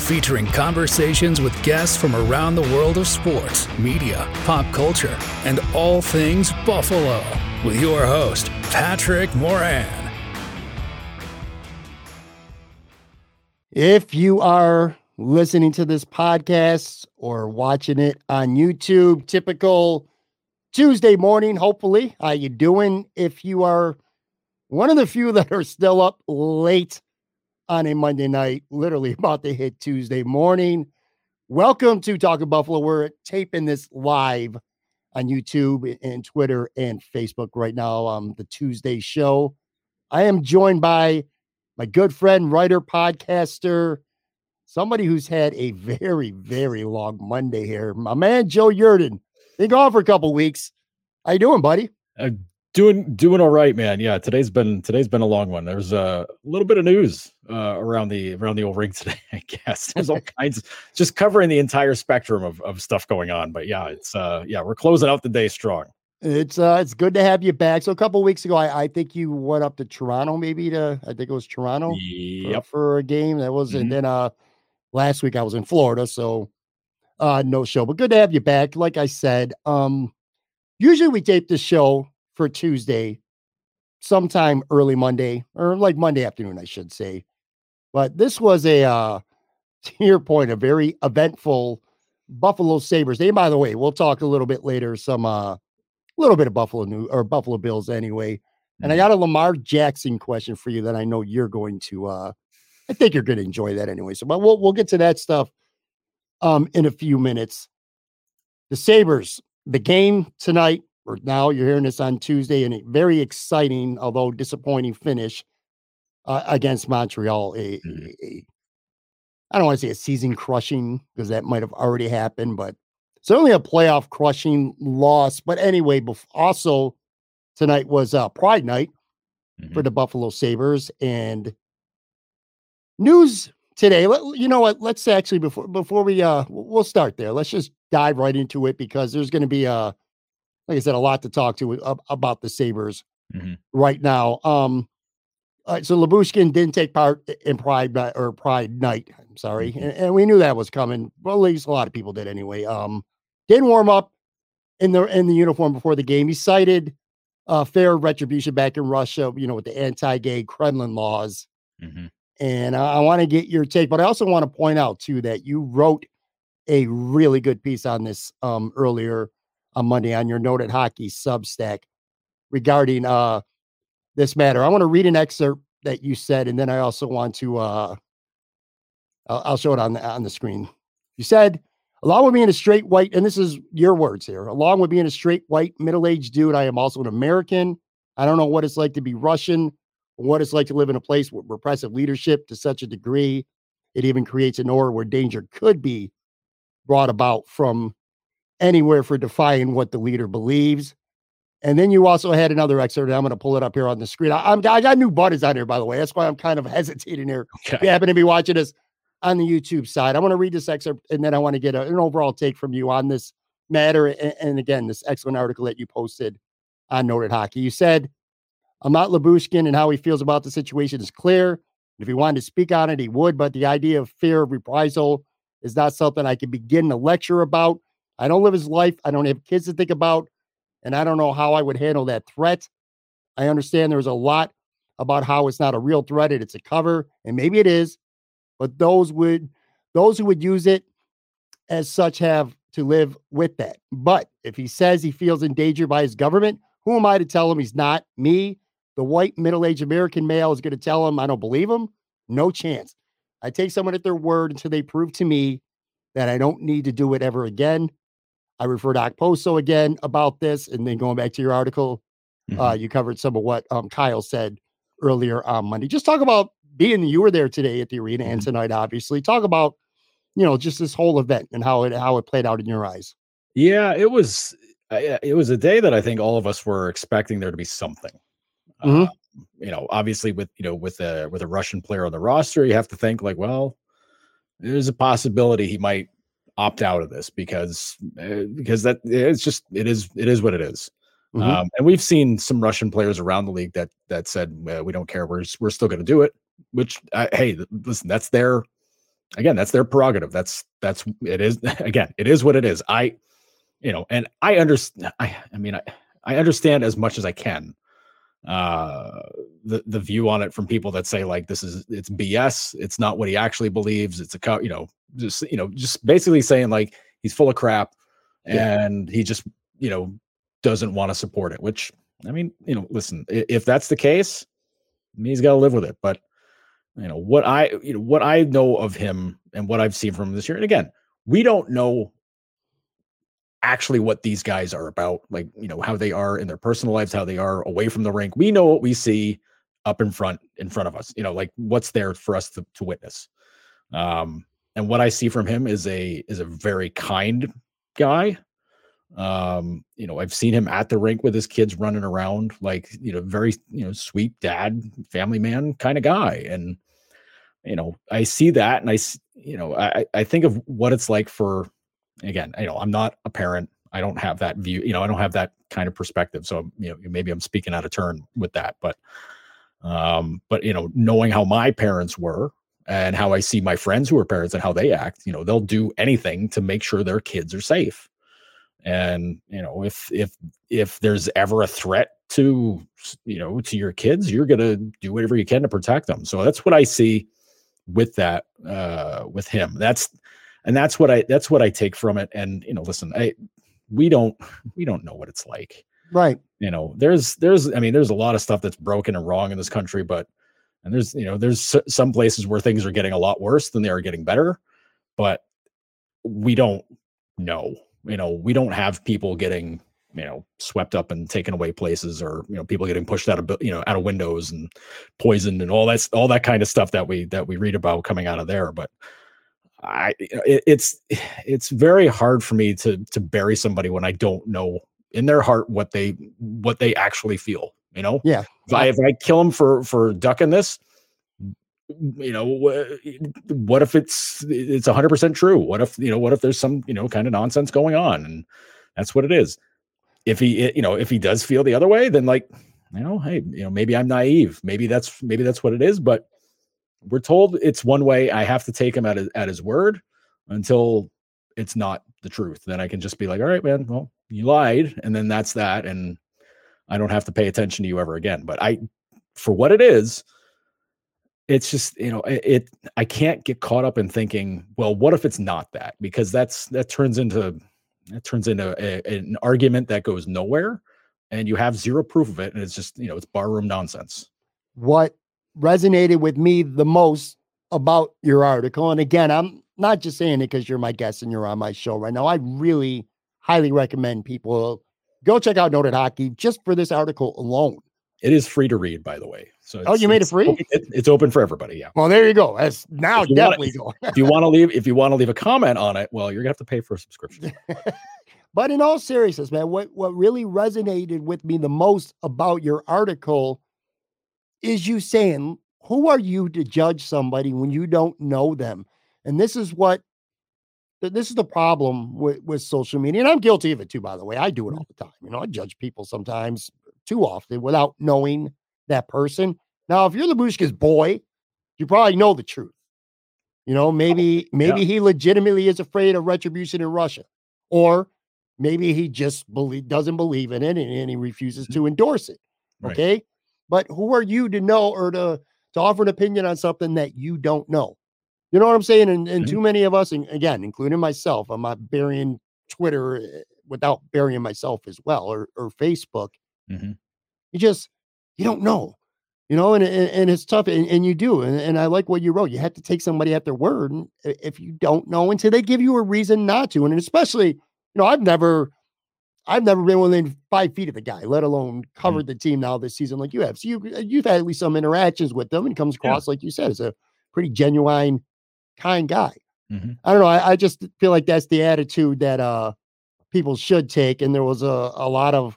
featuring conversations with guests from around the world of sports, media, pop culture, and all things Buffalo. With your host, Patrick Moran. If you are listening to this podcast or watching it on YouTube, typical Tuesday morning, hopefully. How you doing? If you are one of the few that are still up late on a Monday night, literally about to hit Tuesday morning. Welcome to Talking Buffalo. We're taping this live on YouTube and Twitter and Facebook right now. Um, the Tuesday show. I am joined by my good friend, writer, podcaster, somebody who's had a very, very long Monday here. My man Joe Yerdon. Been gone for a couple weeks. How you doing, buddy? Uh, doing doing all right man. Yeah today's been today's been a long one. There's a little bit of news uh, around the around the old ring today i guess. There's all kinds just covering the entire spectrum of, of stuff going on but yeah it's uh yeah we're closing out the day strong. It's uh it's good to have you back. So a couple weeks ago I, I think you went up to toronto maybe to i think it was toronto yep. for, for a game that was mm-hmm. and then uh last week i was in florida so uh no show but good to have you back. Like i said um usually we tape the show for Tuesday, sometime early Monday or like Monday afternoon, I should say. But this was a, uh, to your point, a very eventful Buffalo Sabres day. by the way, we'll talk a little bit later, some, uh, a little bit of Buffalo new or Buffalo Bills anyway. And I mm-hmm. got a Lamar Jackson question for you that I know you're going to, uh, I think you're going to enjoy that anyway. So, but we'll, we'll get to that stuff, um, in a few minutes. The Sabres, the game tonight, now you're hearing this on Tuesday, and a very exciting, although disappointing finish uh, against Montreal. A, mm-hmm. a, I don't want to say a season crushing because that might have already happened, but certainly a playoff crushing loss. But anyway, also tonight was uh, Pride Night mm-hmm. for the Buffalo Sabres, and news today. You know what? Let's actually before before we uh we'll start there. Let's just dive right into it because there's going to be a like I said, a lot to talk to about the Sabres mm-hmm. right now. Um, uh, so Lyubushkin didn't take part in Pride or Pride Night. I'm sorry, mm-hmm. and, and, we knew that was coming. Well, at least a lot of people did anyway. Um, didn't warm up in the in the uniform before the game. He cited uh, fair retribution back in Russia, you know, with the anti-gay Kremlin laws. Mm-hmm. And I, I want to get your take, but I also want to point out too that you wrote a really good piece on this um, earlier on Monday on your Noted Hockey Substack regarding uh, this matter. I want to read an excerpt that you said, and then I also want to uh, I'll, I'll show it on the on the screen. You said, along with being a straight white, and this is your words here, along with being a straight white middle-aged dude, I am also an American. I don't know what it's like to be Russian, what it's like to live in a place with repressive leadership to such a degree. It even creates an aura where danger could be brought about from anywhere for defying what the leader believes. And then you also had another excerpt. I'm going to pull it up here on the screen. I, am I got new buttons on here, by the way. That's why I'm kind of hesitating here. Okay. If you happen to be watching this on the YouTube side, I want to read this excerpt and then I want to get a, an overall take from you on this matter. And, and, again, this excellent article that you posted on Noted Hockey. You said, I'm not Lyubushkin and how he feels about the situation is clear. If he wanted to speak on it, he would. But the idea of fear of reprisal is not something I can begin to lecture about. I don't live his life. I don't have kids to think about. And I don't know how I would handle that threat. I understand there's a lot about how it's not a real threat, it's a cover, and maybe it is, but those would those who would use it as such have to live with that. But if he says he feels endangered by his government, who am I to tell him he's not? Me, the white middle-aged American male, is going to tell him I don't believe him. No chance. I take someone at their word until they prove to me that I don't need to do it ever again. I refer to Okposo again about this, and then going back to your article, mm-hmm. uh, you covered some of what um, Kyle said earlier on Monday. Just talk about being you were there today at the arena and mm-hmm. tonight, obviously. Talk about you know just this whole event and how it how it played out in your eyes. Yeah, it was it was a day that I think all of us were expecting there to be something. Mm-hmm. Uh, you know, obviously with you know with a with a Russian player on the roster, you have to think like, well, there's a possibility he might opt out of this because uh, because that it's just it is it is what it is. Mm-hmm. Um, and we've seen some Russian players around the league that that said we don't care. We're we're still going to do it. Which uh, hey, listen, that's their again, that's their prerogative. That's that's it is again, it is what it is. I, you know, and I understand. I I mean, I I understand as much as I can uh the the view on it from people that say like this is it's bs it's not what he actually believes it's a you know just you know just basically saying like he's full of crap and yeah. he just you know doesn't want to support it, which I mean, you know, listen, if that's the case, he's got to live with it. But you know what I you know what I know of him and what I've seen from him this year. And again, we don't know actually what these guys are about, like you know how they are in their personal lives, how they are away from the rink. We know what we see up in front in front of us. You know, like what's there for us to, to witness. Um, and what I see from him is a is a very kind guy. Um you know i've seen him at the rink with his kids running around like you know very you know sweet dad family man kind of guy. And you know i see that and i you know i i think of what it's like for again you know i'm not a parent. I don't have that view you know i don't have that kind of perspective. So you know maybe i'm speaking out of turn with that but um but you know knowing how my parents were and how i see my friends who are parents and how they act you know they'll do anything to make sure their kids are safe. And you know if if if there's ever a threat to you know to your kids you're going to do whatever you can to protect them. So that's what i see with that uh with him. That's and that's what i that's what i take from it. And you know listen i we don't we don't know what it's like. Right. You know there's there's i mean there's a lot of stuff that's broken and wrong in this country but and there's you know there's some places where things are getting a lot worse than they are getting better but we don't know you know, we don't have people getting you know swept up and taken away places or you know people getting pushed out of you know out of windows and poisoned and all that's all that kind of stuff that we that we read about coming out of there. But i it, it's it's very hard for me to to bury somebody when i don't know in their heart what they what they actually feel you know? Yeah. If i if i kill him for for ducking this you know what if it's it's 100% true? What if you know what if there's some you know kind of nonsense going on? And that's what it is. If he you know if he does feel the other way then like you know hey you know maybe i'm naive. Maybe that's maybe that's what it is but we're told it's one way. I have to take him at his, at his word until it's not the truth. Then i can just be like all right man well you lied and then that's that and i don't have to pay attention to you ever again but i for what it is it's just you know it, it, i can't get caught up in thinking well what if it's not that? Because that's that turns into that turns into a, an argument that goes nowhere and you have zero proof of it and it's just you know it's barroom nonsense. What resonated with me the most about your article and again i'm not just saying it because you're my guest and you're on my show right now i really highly recommend people go check out noted hockey just for this article alone it is free to read, by the way. So oh, you made it free? It, it's open for everybody. Yeah. Well, there you go. That's now definitely wanna, if you want to leave, if you want to leave a comment on it, well, you're gonna have to pay for a subscription. but in all seriousness, man, what what really resonated with me the most about your article is you saying, "Who are you to judge somebody when you don't know them?" And this is what this is the problem with, with social media. And I'm guilty of it too, by the way. I do it mm-hmm. all the time. You know, I judge people sometimes too often without knowing that person. Now, if you're Lyubushkin's boy, you probably know the truth. You know, oh, maybe maybe yeah. he legitimately is afraid of retribution in Russia, or maybe he just believe doesn't believe in it and, and he refuses mm-hmm. to endorse it. Right. Okay, but who are you to know or to to offer an opinion on something that you don't know? You know what I'm saying? And, and Mhm. too many of us, and again, including myself, I'm not burying Twitter eh, without burying myself as well, or or Facebook. Mhm. You just you don't know, you know, and and, and it's tough, and, and you do, and, and I like what you wrote. You have to take somebody at their word, and if you don't know until they give you a reason not to, and especially, you know, I've never. I've never been within five feet of the guy, let alone covered the team now this season like you have. So you you've had at least some interactions with them, and comes Yeah. across like you said, as a pretty genuine, kind guy. Mhm. I don't know. I, I just feel like that's the attitude that uh people should take. And there was a, a lot of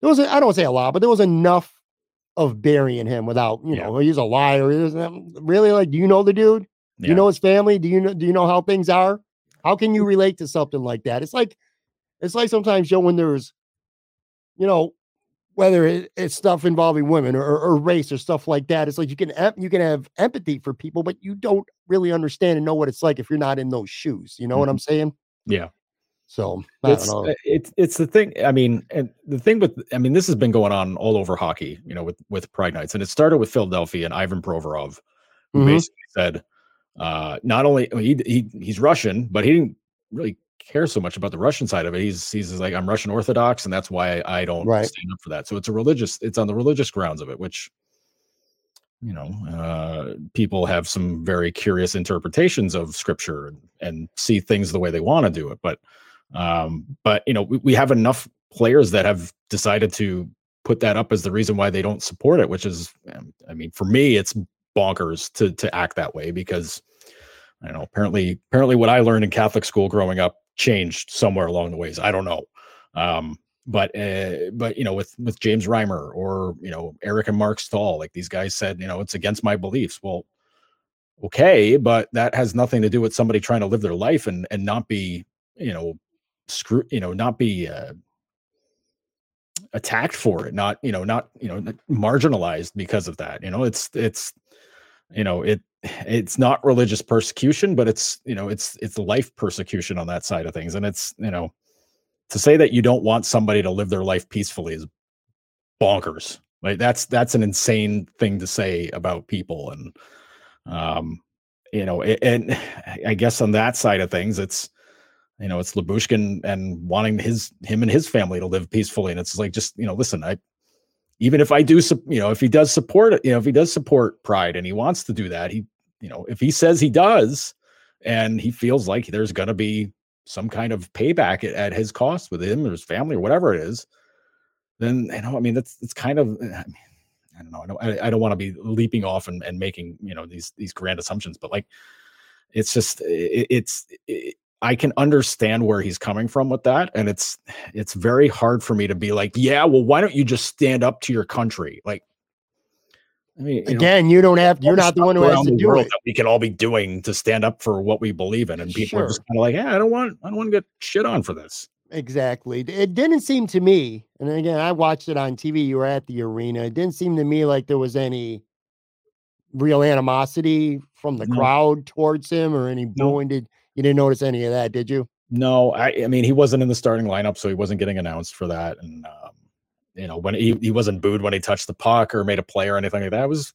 there was I don't say a lot, but there was enough of burying him without, you Yeah. know, he's a liar. He doesn't really like do you know the dude? Do Yeah. you know his family? Do you know do you know how things are? How can you relate to something like that? It's like it's like sometimes Joe when there's you know whether it, it's stuff involving women or, or race or stuff like that, it's like you can you can have empathy for people, but you don't really understand and know what it's like if you're not in those shoes. You know what I'm saying? Yeah. So it's uh, it's it's the thing. I mean, and the thing with I mean, this has been going on all over hockey, you know, with with Pride Nights, and it started with Philadelphia and Ivan Provorov, who Mhm. basically said, uh, not only I mean, he, he he's Russian, but he didn't really care so much about the Russian side of it. He's he's like I'm Russian Orthodox, and that's why I don't Right. stand up for that. So it's a religious. It's on the religious grounds of it, which you know uh people have some very curious interpretations of scripture and, and see things the way they want to do it but um but you know we, we have enough players that have decided to put that up as the reason why they don't support it which is um, i mean for me it's bonkers to to act that way because i don't know apparently apparently what i learned in catholic school growing up changed somewhere along the ways i don't know. Um but uh, but you know with with James Reimer or you know Eric and Marc Staal like these guys said you know it's against my beliefs. Well okay but that has nothing to do with somebody trying to live their life and and not be you know screw you know not be uh, attacked for it not you know not you know marginalized because of that you know? It's it's you know it it's not religious persecution but it's you know it's it's life persecution on that side of things. And it's you know to say that you don't want somebody to live their life peacefully is bonkers. Like that's that's an insane thing to say about people. And um you know and i guess on that side of things it's you know it's Lyubushkin and wanting his him and his family to live peacefully. And it's like just you know listen i even if i do you know if he does support you know if he does support pride and he wants to do that he you know if he says he does and he feels like there's going to be some kind of payback at, at his cost with him or his family or whatever it is, then you know, I mean, that's it's kind of eh, I, mean, I don't know. I don't I, I don't want to be leaping off and, and making you know these these grand assumptions, but like it's just it, it's it, I can understand where he's coming from with that, and it's it's very hard for me to be like, yeah, well, why don't you just stand up to your country? Like, I mean, you know, Again, you don't have. You're not the one who has to do it. that we can all be doing to stand up for what we believe in, and people are just kind of like, yeah, I don't want, I don't want to get shit on for this. Exactly. It didn't seem to me, and again, I watched it on TV. You were at the arena. It didn't seem to me like there was any real animosity from the No. crowd towards him or any No. booing. Did you didn't notice any of that? Did you? No, I, I mean, he wasn't in the starting lineup, so he wasn't getting announced for that, and um, you know, when he he wasn't booed when he touched the puck or made a play or anything like that. It was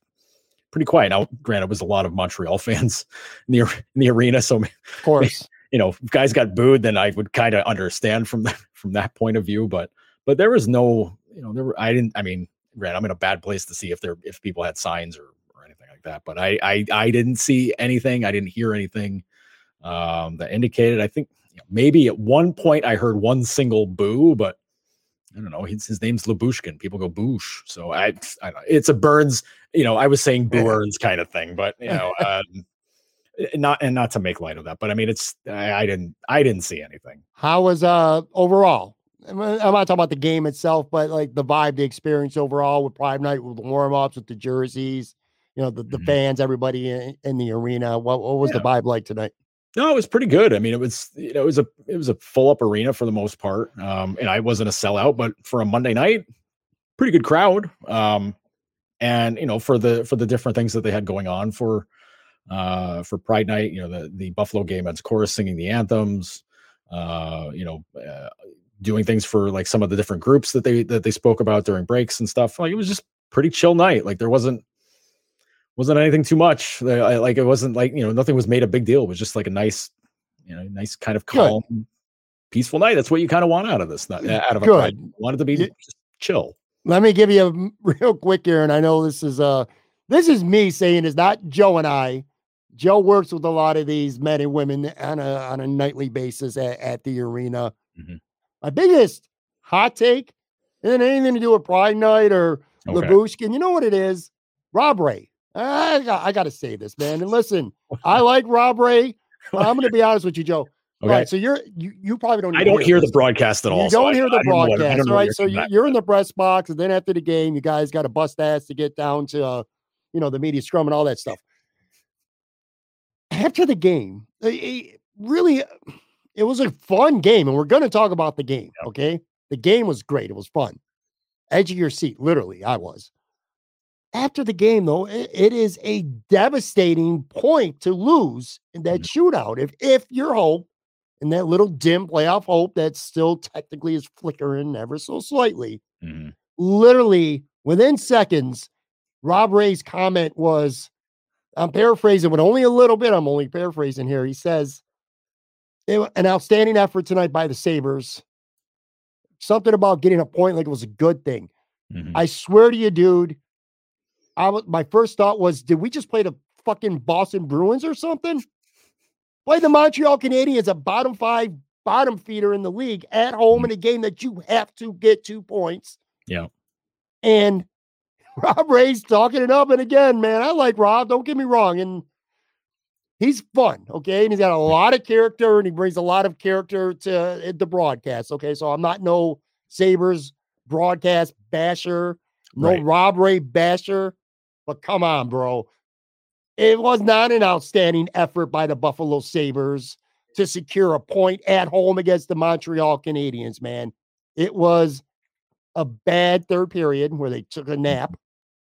pretty quiet. Now, granted, it was a lot of Montreal fans in the in the arena, so Of course. you know, if guys got booed, then I would kind of understand from that from that point of view. But but there was no, you know, there were I didn't. I mean, granted, I'm in a bad place to see if there if people had signs or or anything like that. But I I I didn't see anything. I didn't hear anything um, that indicated. I think you know, maybe at one point I heard one single boo, but. I don't know. His, his name's Lyubushkin. People go boosh. So I, I don't know. It's a Burns. You know, I was saying Yeah. Burns kind of thing, but you know, um, eh, not and not to make light of that, but I mean, it's I, I didn't I didn't see anything. How was uh overall? I'm not talking about the game itself, but like the vibe, the experience overall with Pride Night, with the warm ups, with the jerseys, you know, the, the Mhm. fans, everybody in, in the arena. What what was the vibe like tonight? No, it was pretty good. I mean, it was you know it was a it was a full up arena for the most part, um, and I wasn't a sellout, but for a Monday night, pretty good crowd. Um, and you know for the for the different things that they had going on for uh for Pride Night, you know the the Buffalo Gay Men's Chorus singing the anthems, uh, you know, uh, doing things for like some of the different groups that they that they spoke about during breaks and stuff. Like it was just pretty chill night. Like there wasn't wasn't anything too much. Like it wasn't like you know nothing was made a big deal. It was just like a nice, you know, nice kind of calm, Good. peaceful night. That's what you kind of want out of this, not out of a Good. Want it to be yeah. chill. Let me give you a real quick here, and I know this is uh this is me saying it's not Joe and I. Joe works with a lot of these men and women on a on a nightly basis at, at the arena. Mm-hmm. My biggest hot take isn't anything to do with Pride Night or okay. Lyubushkin. You know what it is? Rob Ray. I got, I got to say this, man. And listen, I like Rob Ray. I'm going to be honest with you, Joe. Okay. Right, so you're you, you probably don't. I don't hear, hear the broadcast at all. You don't so hear I, the I broadcast, right? So you, you're in the press box, and then after the game, you guys got to bust ass to get down to, uh, you know, the media scrum and all that stuff. After the game, it really, it was a fun game, and we're going to talk about the game. Okay, the game was great. It was fun. Edge of your seat, literally, I was. After the game, though, it, it is a devastating point to lose in that shootout. If if your hope and that little dim playoff hope that still technically is flickering ever so slightly, mm-hmm. literally within seconds, Rob Ray's comment was, I'm paraphrasing, but only a little bit. I'm only paraphrasing here. He says, an outstanding effort tonight by the Sabres. Something about getting a point like it was a good thing. Mm-hmm. I swear to you, dude, I was my first thought was, did we just play the fucking Boston Bruins or something? Play the Montreal Canadiens, a bottom five, bottom feeder in the league at home mm-hmm. in a game that you have to get two points. Yeah. And Rob Ray's talking it up. And again, man, I like Rob. Don't get me wrong. And he's fun. Okay. And he's got a lot of character and he brings a lot of character to the broadcast. Okay. So I'm not no Sabres broadcast basher, no right. Rob Ray basher. But come on, bro. It was not an outstanding effort by the Buffalo Sabres to secure a point at home against the Montreal Canadiens, man. It was a bad third period where they took a nap.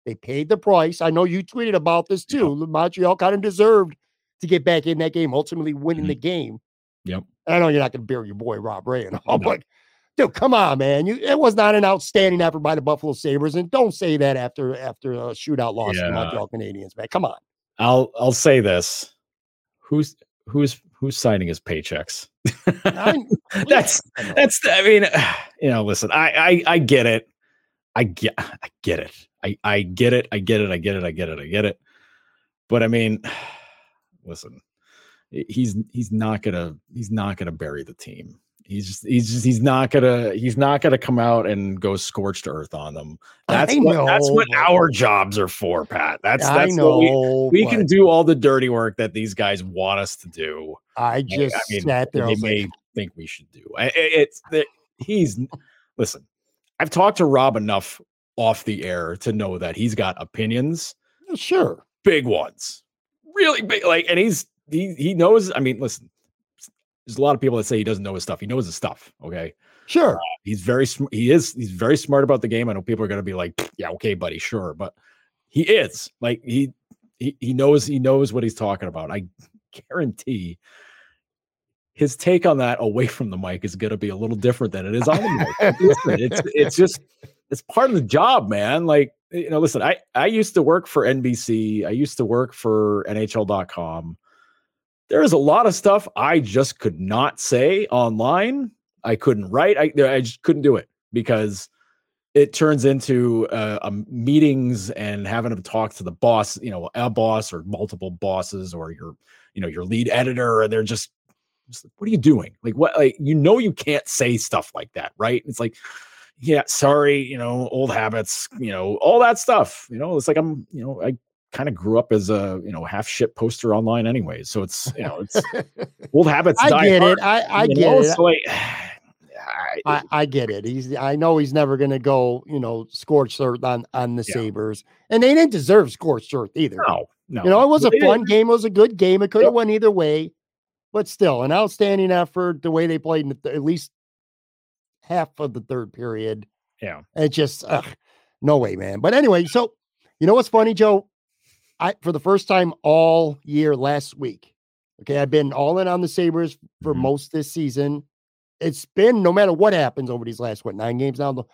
They paid the price. I know you tweeted about this too. Montreal kind of deserved to get back in that game, ultimately winning mm-hmm. the game. Yep. I know you're not going to bury your boy Rob Ray and all, but dude, come on, man. You it was not an outstanding effort by the Buffalo Sabres, and don't say that after after a shootout loss yeah. to the Montreal Canadiens, man. Come on. I'll I'll say this: who's who's who's signing his paychecks? that's that's. I mean, you know, listen, I I I get it. I get I get it. I I get it. I get it. I get it. I get it. I get it. But I mean, listen, he's he's not gonna he's not gonna bury the team. He's just he's just he's not gonna he's not gonna come out and go scorched earth on them. That's I what know, that's what our jobs are for, Pat. That's that's know, what we, we can do all the dirty work that these guys want us to do. I just I mean, sat there. They may like, think we should do. It, it's he's listen. I've talked to Rob enough off the air to know that he's got opinions. Sure, big ones, really big. Like, and he's he he knows. I mean, listen there's a lot of people that say he doesn't know his stuff. He knows his stuff. Okay. Sure. Uh, he's very smart. He is. He's very smart about the game. I know people are going to be like, yeah, okay, buddy, sure. But he is like, he, he, he knows, he knows what he's talking about. I guarantee his take on that away from the mic is going to be a little different than it is on the mic. it's, it's just, it's part of the job, man. Like, you know, listen, I, I used to work for NBC. I used to work for NHL.com there is a lot of stuff I just could not say online. I couldn't write. I, I just couldn't do it because it turns into uh, um, meetings and having to talk to the boss, you know, a boss or multiple bosses or your, you know, your lead editor, and they're just, just what are you doing? Like what? Like you know, you can't say stuff like that, right? It's like, yeah, sorry, you know, old habits, you know, all that stuff. You know, it's like I'm, you know, I kind of grew up as a you know half shit poster online anyway. So it's you know it's old habits. I get hard, it. I, I get know? it. Like, I, I, I, get it. He's I know he's never gonna go, you know, scorched earth on on the yeah. Sabres. And they didn't deserve scorched earth either. No, no. You know, it was a fun game, it was a good game. It could have yep. went either way, but still an outstanding effort, the way they played in the, at least half of the third period. Yeah. It just ugh, no way, man. But anyway, so You know what's funny, Joe? I for the first time all year last week. Okay, I've been all in on the Sabres for Mhm. most this season. It's been no matter what happens over these last what nine games now.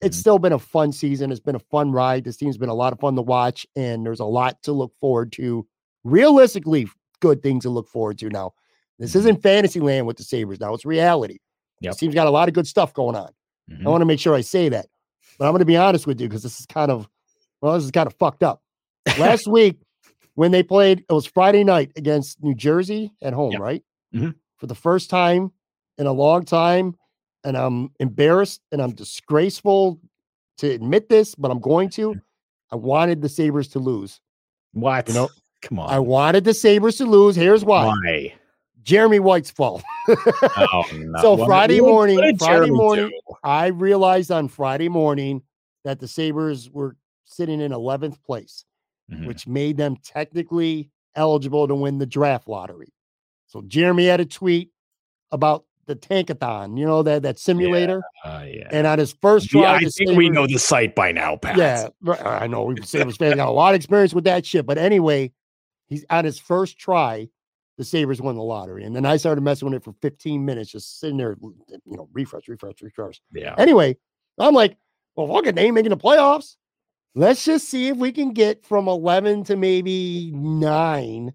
It's Mhm. still been a fun season. It's been a fun ride. This team's been a lot of fun to watch, and there's a lot to look forward to. Realistically, good things to look forward to now. This Mhm. isn't fantasy land with the Sabres now. It's reality. Yep. This team's got a lot of good stuff going on. Mhm. I want to make sure I say that. But I'm going to be honest with you because this is kind of, well, this is kind of fucked up. Last week, when they played, it was Friday night against New Jersey at home, Yep. right? Mhm. For the first time in a long time. And I'm embarrassed and I'm disgraceful to admit this, but I'm going to. I wanted the Sabres to lose. What? You know, come on. I wanted the Sabres to lose. Here's why Why? Jeremy White's fault. Oh, no. So What- Friday morning- Friday Jeremy morning- do? I realized on Friday morning that the Sabres were sitting in 11th place. Mhm. which made them technically eligible to win the draft lottery. So Jeremy had a tweet about the tankathon, you know, that that simulator. Uh, yeah. And on his first try, I the think we know the site by now, Pat. Yeah, I know. We Sabres fans got a lot of experience with that shit. But anyway, he's on his first try, the Sabres won the lottery. And then I started messing with it for 15 minutes, just sitting there, you know, refresh, refresh, refresh. Yeah. Anyway, I'm like, well, fuck it, they ain't making the playoffs. Let's just see if we can get from 11 to maybe nine,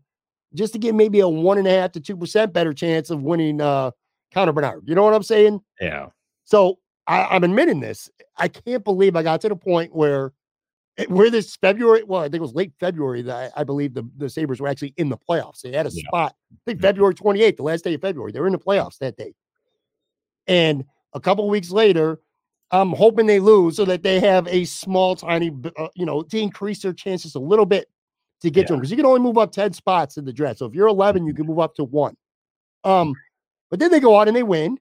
just to get maybe a one and a half to two percent better chance of winning uh Connor Bedard. You know what I'm saying? Yeah. So I, I'm admitting this. I can't believe I got to the point where where this February, well, I think it was late February that I, I believe the, the Sabres were actually in the playoffs. They had a Yeah. spot. I think. February 28th, the last day of February. They were in the playoffs that day. And a couple weeks later, I'm hoping they lose so that they have a small, tiny, uh, you know, to increase their chances a little bit to get to them because you can only move up 10 spots in the draft. So if you're 11, you can move up to one. Um, but then they go out and they win.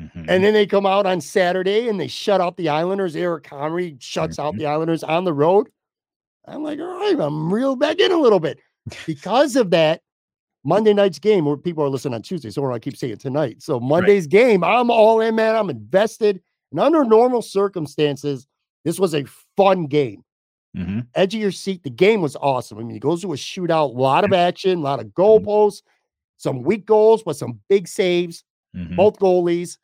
Mhm. And then they come out on Saturday and they shut out the Islanders. Eric Comrie shuts out Mhm. the Islanders on the road. I'm like, all right, I'm reeled back in a little bit. Because of that, Monday night's game, where people are listening on Tuesday, so I keep saying tonight. So Monday's game, I'm all in, man. I'm invested. And under normal circumstances, this was a fun game. Mhm. Edge of your seat. The game was awesome. I mean, it goes to a shootout, a lot of action, a lot of goalposts, some weak goals, but some big saves Mhm. both goalies.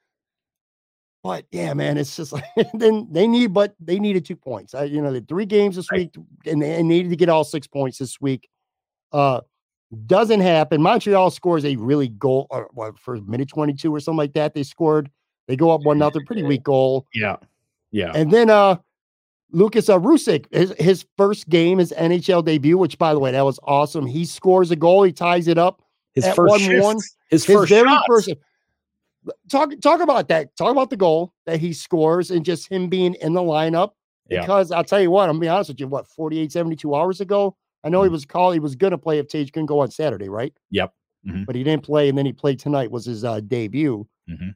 But yeah, man, it's just like then they need, but they needed two points. I, you know, the three games this Right. week, and they needed to get all six points this week. Uh, doesn't happen. Montreal scores a really goal, or what for minute twenty two or something like that. They scored. They go up one nothing, pretty weak goal. Yeah. Yeah. And then uh Lukas uh, Rousek, his, his first game, his NHL debut, which by the way, that was awesome. He scores a goal, he ties it up. His at first 1-1, his His first very shot. first talk talk about that. Talk about the goal that he scores and just him being in the lineup. Yeah. Because I'll tell you what, I'm gonna be honest with you, what 48, 72 hours ago. I know he Mhm. was called, he was gonna play if Tage couldn't go on Saturday, right? Yep. Mhm. But he didn't play, and then he played tonight, was his uh, debut. Mhm.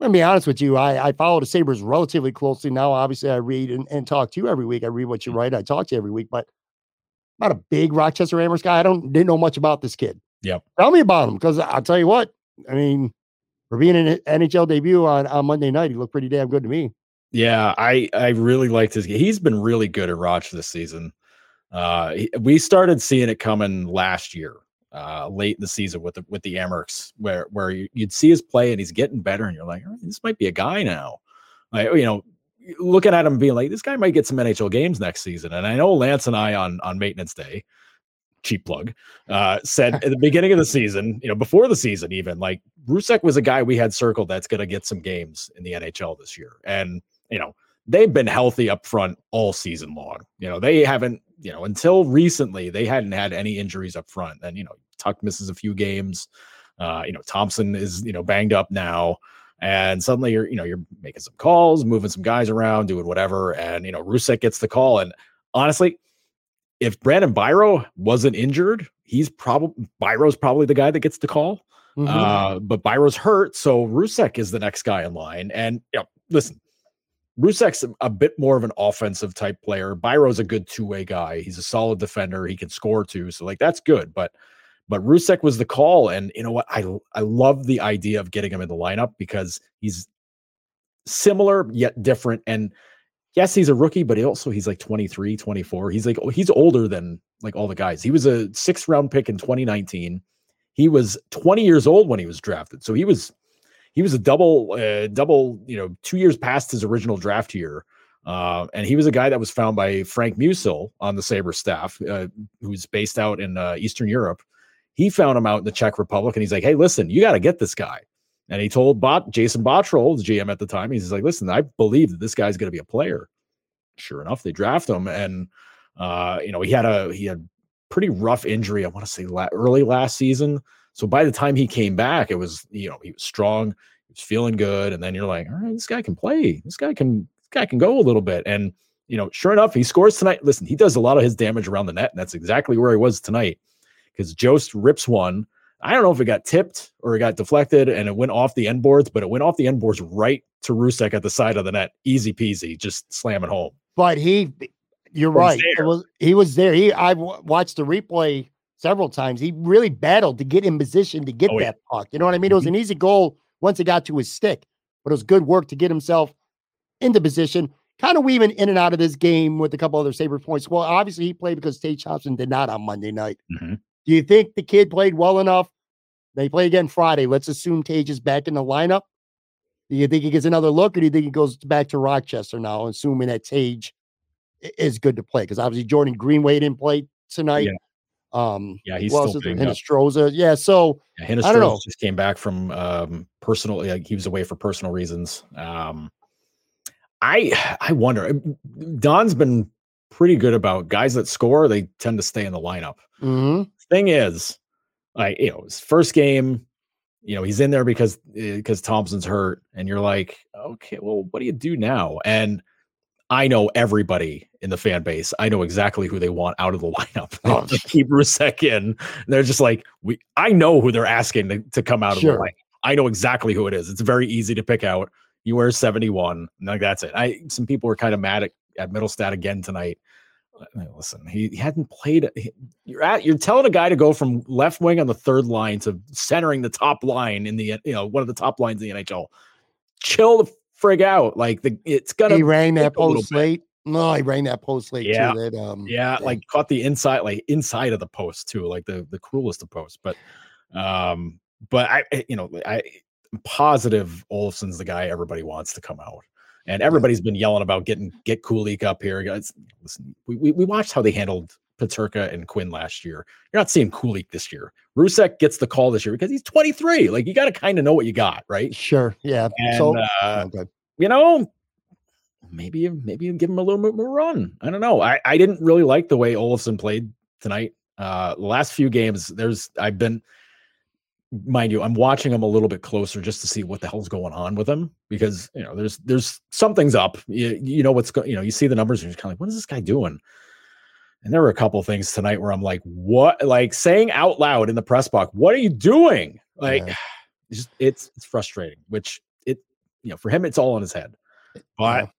I'm gonna be honest with you. I, I follow the Sabres relatively closely now. Obviously, I read and, and talk to you every week. I read what you Mm-hmm. write. I talk to you every week, but I'm not a big Rochester Amerks guy. I don't didn't know much about this kid. Yep. Tell me about him because I'll tell you what. I mean, for being an NHL debut on, on Monday night, he looked pretty damn good to me. Yeah, I I really liked his. He's been really good at Roch this season. Uh, he- we started seeing it coming last year, uh, late in the season with the with the Amerks, where where you- you'd see his play and he's getting better, and you're like, "All right, this might be a guy now. Like you know, looking at him being like, this guy might get some NHL games next season. And I know Lance and I on on maintenance day, cheap plug, uh, said at the beginning of the season, you know, before the season, even like Rousek was a guy we had circled that's going to get some games in the NHL this year, and you know they've been healthy up front all season long. You know, they haven't, you know, until recently, they hadn't had any injuries up front. And, you know, Tuck misses a few games. Uh, you know, Thompson is, you know, banged up now. And suddenly you're, you know, you're making some calls, moving some guys around, doing whatever. And, you know, Rousek gets the call. And honestly, if Brandon Biro wasn't injured, he's probably Biro's probably the guy that gets the call. Mhm. Uh, but Biro's hurt, so Rousek is the next guy in line. And you know, listen, Rousek's a, bit more of an offensive type player. Biro's a good two way guy. He's a solid defender. He can score too, so like that's good. But but Rousek was the call, and you know what? I I love the idea of getting him in the lineup because he's similar yet different, and yes, he's a rookie, but he also he's like 23, 24. He's like he's older than like all the guys. He was a sixth round pick in 2019. He was 20 years old when he was drafted. So he was he was a double uh, double, you know, 2 years past his original draft year. Uh, and he was a guy that was found by Frank Musil on the Sabre staff, uh, who's based out in uh, Eastern Europe. He found him out in the Czech Republic and he's like, "Hey, listen, you got to get this guy." And he told Bot Jason Botterill, the GM at the time, he's like, listen, I believe that this guy's going to be a player. Sure enough, they draft him, and uh, you know he had a he had pretty rough injury. I want to say la- early last season. So by the time he came back, it was you know he was strong, he was feeling good, and then you're like, all right, this guy can play. This guy can this guy can go a little bit, and you know, sure enough, he scores tonight. Listen, he does a lot of his damage around the net, and that's exactly where he was tonight because Jost rips one I don't know if it got tipped or it got deflected and it went off the end boards, but it went off the end boards right to Rousek at the side of the net. Easy peasy, just slamming home. But he, you're right. Was, he was there. He, I watched the replay several times. He really battled to get in position to get oh, that yeah. puck. You know what I mean? It was mm-hmm. an easy goal once it got to his stick, but it was good work to get himself into position. Kind of weaving in and out of this game with a couple other Sabre points. Well, obviously he played because Tage Thompson did not on Monday night. Mm-hmm. Do you think the kid played well enough? They play again Friday. Let's assume Tage is back in the lineup. Do you think he gets another look, or do you think he goes back to Rochester now, assuming that Tage is good to play? Because obviously Jordan Greenway didn't play tonight. Yeah. Um, yeah, he's well, still Hinostroza. Yeah, so yeah, I don't know. Just came back from um, personal. Like he was away for personal reasons. Um, I I wonder. Don's been pretty good about guys that score. They tend to stay in the lineup. Mm-hmm thing is, like you know, his first game, you know, he's in there because because eh, Thompson's hurt, and you're like, okay, well, what do you do now? And I know everybody in the fan base. I know exactly who they want out of the lineup. Oh. keep Rousek in. They're just like, we. I know who they're asking to, to come out sure. of the lineup. I know exactly who it is. It's very easy to pick out. You wear 71. Like that's it. I some people were kind of mad at, at Mittelstadt again tonight uh, listen, he, he hadn't played. You're at you're telling a guy to go from left wing on the third line to centering the top line in the you know one of the top lines in the NHL. Chill the frig out. Like the it's gonna. He rang that post late. No, he rang that post late yeah. too. That, um, yeah, like caught the inside, like inside of the post too, like the the cruelest of posts. But, um, but I, you know, I am positive Olofsson's the guy everybody wants to come out and everybody's been yelling about getting get Kulich up here. Guys, listen, we, we, we watched how they handled Peterka and Quinn last year. You're not seeing Kulich this year. Rousek gets the call this year because he's 23. Like you got to kind of know what you got, right? Sure. Yeah. And, so, uh, okay. you know, maybe maybe you give him a little bit more run. I don't know. I, I didn't really like the way Olofsson played tonight. Uh, last few games, there's I've been mind you, I'm watching him a little bit closer just to see what the hell's going on with him because you know there's there's something's up. You, you know what's going. You know you see the numbers and you're kind of like, what is this guy doing? And there were a couple things tonight where I'm like, what? Like saying out loud in the press box, what are you doing? Like, yeah. it's, just, it's it's frustrating. Which it you know for him it's all in his head, but. Yeah.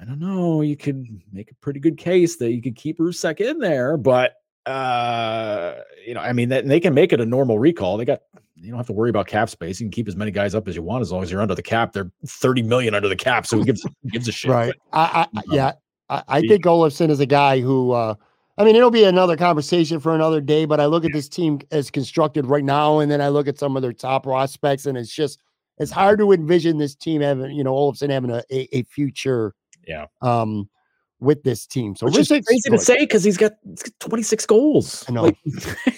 I don't know. You could make a pretty good case that you could keep Rousek in there, but uh, you know, I mean, they, they can make it a normal recall. They got you don't have to worry about cap space. You can keep as many guys up as you want as long as you're under the cap. They're 30 million under the cap, so who gives gives a shit? Right. But, I, I um, yeah, I, I think Olofsson is a guy who uh I mean, it'll be another conversation for another day, but I look at this team as constructed right now, and then I look at some of their top prospects, and it's just it's hard to envision this team having, you know, Olofsson having a, a, a future yeah. um with this team. So Which is crazy to say because he's got 26 goals. I know. Like,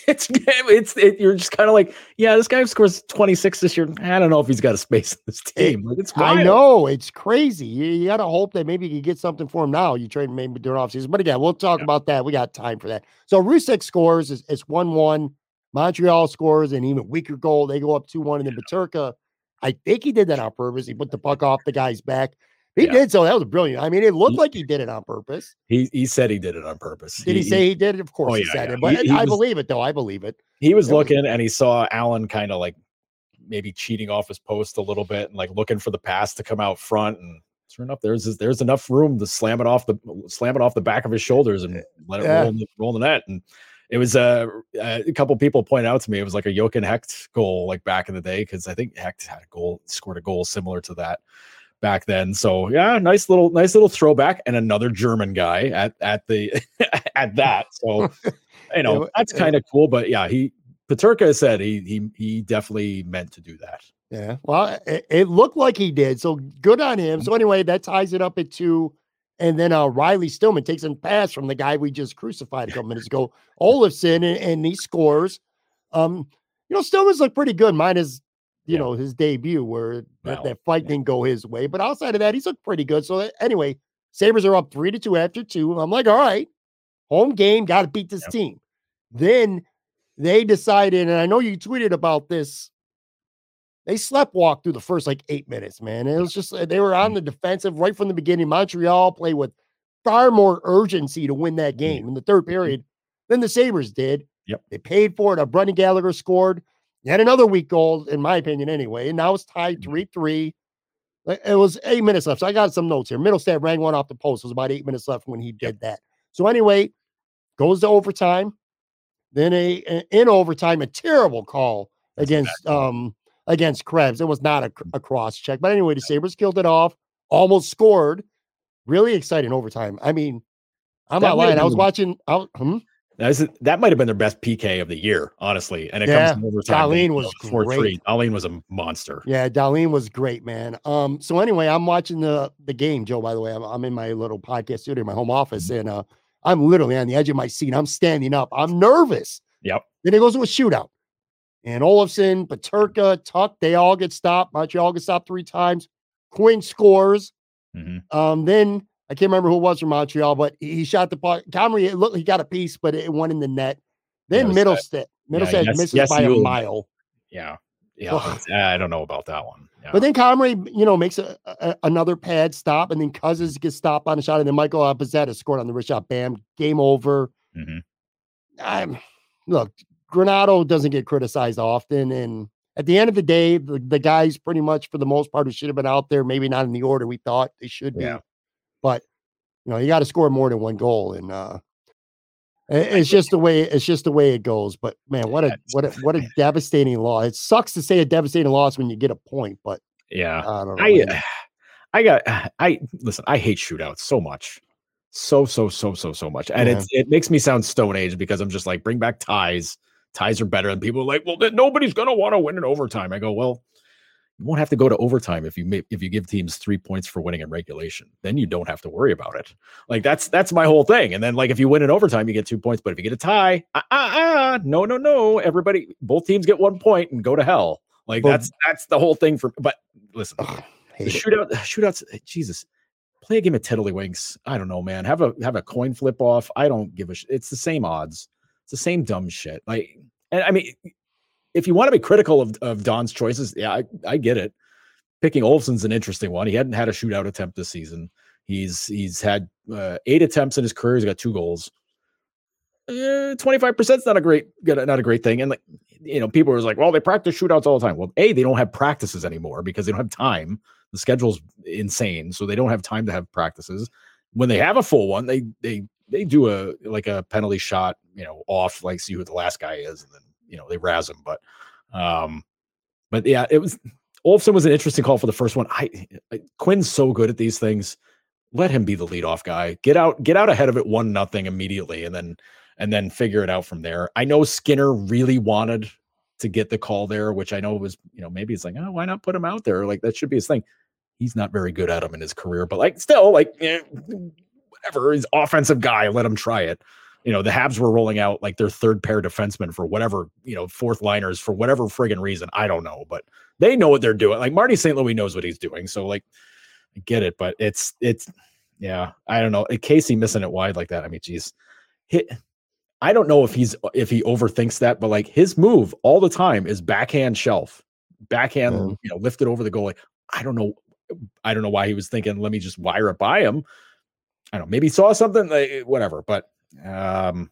it's it's it, you're just kind of like, yeah, this guy scores 26 this year. I don't know if he's got a space in this team. Like, it's I know it's crazy. You, you got to hope that maybe you get something for him now. You trade maybe during off season, but again, we'll talk yeah. about that. We got time for that. So Rousek scores. It's, it's one one. Montreal scores an even weaker goal. They go up two one, and then Peterka. I think he did that on purpose. He put the puck off the guy's back. He yeah. did so. That was brilliant. I mean, it looked like he did it on purpose. He he said he did it on purpose. Did he, he say he did it? Of course oh, yeah, he said yeah. it. But he, he I was, believe it though. I believe it. He was it looking was, and he saw Allen kind of like maybe cheating off his post a little bit and like looking for the pass to come out front. And sure enough, there's there's enough room to slam it off the slam it off the back of his shoulders and let it roll, in the, roll in the net. And it was uh, a couple people pointed out to me it was like a Jochen Hecht goal like back in the day because I think Hecht had a goal scored a goal similar to that back then. So yeah, nice little nice little throwback and another German guy at at the at that. So you know that's kind of cool. But yeah, he Peterka said he he he definitely meant to do that. Yeah, well, it, it looked like he did. So good on him. So anyway, that ties it up at two. And then uh, Riley Stillman takes a pass from the guy we just crucified a couple minutes ago, Olofsson, and, and, he scores. Um, you know, Stillman's looked pretty good. Mine is, you yeah. know, his debut where that, that fight yeah. didn't go his way. But outside of that, he's looked pretty good. So anyway, Sabres are up three to two after two. I'm like, all right, home game, got to beat this team. Then they decided, and I know you tweeted about this they sleptwalked through the first like eight minutes, man. It was just they were on mm. the defensive right from the beginning. Montreal played with far more urgency to win that game in the third mm-hmm. period than the Sabres did. Yep. They paid for it. A Brendan Gallagher scored. Had another weak goal, in my opinion, anyway. And now it's tied mm-hmm. 3 3. It was eight minutes left. So I got some notes here. Mittelstadt rang one off the post. It was about eight minutes left when he did that. So anyway, goes to overtime. Then a, a in overtime, a terrible call That's against um against Krebs. It was not a, a cross check. But anyway, the Sabres killed it off, almost scored. Really exciting overtime. I mean, I'm that not lying. I was watching. I, hmm? That might have been their best PK of the year, honestly. And it yeah, comes from overtime. Dahlin was great. Dahlin was a monster. Yeah, Dahlin was great, man. Um, so anyway, I'm watching the the game, Joe. By the way, I'm, I'm in my little podcast studio, my home office, mm-hmm. and uh, I'm literally on the edge of my seat. I'm standing up. I'm nervous. Yep. Then it goes to a shootout and Olofsson, Peterka, Tuck, they all get stopped. Montreal gets stopped three times. Quinn scores. Mm-hmm. Um, then I can't remember who it was from Montreal, but he, shot the puck. Comrie, it looked he got a piece, but it went in the net. Then Mittelstadt, Mittelstadt yeah, yes, misses yes, by a mile. Yeah. Yeah. I don't know about that one. Yeah. But then Comrie, you know, makes a, a, another pad stop, and then Cozens gets stopped on a shot, and then Michael Pezzetta scored on the wrist shot. Bam, game over. Mm-hmm. I'm look, Granato doesn't get criticized often. And at the end of the day, the, the guys pretty much for the most part who should have been out there, maybe not in the order we thought they should be. But you know, you got to score more than one goal. And uh it's just the way it's just the way it goes. But man, what a what a what a devastating loss. It sucks to say a devastating loss when you get a point, but yeah, I don't know. I, I got I listen, I hate shootouts so much. So, so, so, so, so much. And yeah. it it makes me sound stone age because I'm just like, bring back ties ties are better. And people are like, well, then nobody's going to want to win in overtime. I go, well, you won't have to go to overtime if you if you give teams three points for winning in regulation. Then you don't have to worry about it. Like that's that's my whole thing. And then like if you win in overtime, you get two points. But if you get a tie, ah ah ah, no no no, everybody, both teams get one point and go to hell. Like that's that's the whole thing for. But listen, ugh, the shootout shootouts, Jesus, play a game of tiddlywinks. I don't know, man. Have a have a coin flip off. I don't give a. Sh- it's the same odds. It's the same dumb shit. Like, and I mean, if you want to be critical of, of Don's choices, yeah, I, I get it. Picking Olson's an interesting one. He hadn't had a shootout attempt this season. He's he's had uh, eight attempts in his career. He's got two goals. Eh, Twenty five percent is not a great not a great thing. And like you know, people are like, well, they practice shootouts all the time. Well, a they don't have practices anymore because they don't have time. The schedule's insane, so they don't have time to have practices. When they have a full one, they they they do a like a penalty shot, you know, off, like see who the last guy is, and then you know they razz him. But um, but yeah, it was Olson was an interesting call for the first one. I, I Quinn's so good at these things. Let him be the leadoff guy. Get out, get out ahead of it one nothing immediately, and then and then figure it out from there. I know Skinner really wanted to get the call there, which I know was, you know, maybe it's like, oh, why not put him out there? Like that should be his thing. He's not very good at him in his career, but like still, like eh, whatever. He's offensive guy. Let him try it. You know, the Habs were rolling out like their third pair defenseman for whatever, you know, fourth liners for whatever friggin' reason. I don't know, but they know what they're doing. Like Marty St. Louis knows what he's doing. So like I get it, but it's it's yeah, I don't know. Casey missing it wide like that. I mean, geez. Hit I don't know if he's if he overthinks that, but like his move all the time is backhand shelf, backhand, mm. you know, lifted over the goalie. I don't know. I don't know why he was thinking, let me just wire it by him. I don't know, maybe saw something, like, whatever. But um,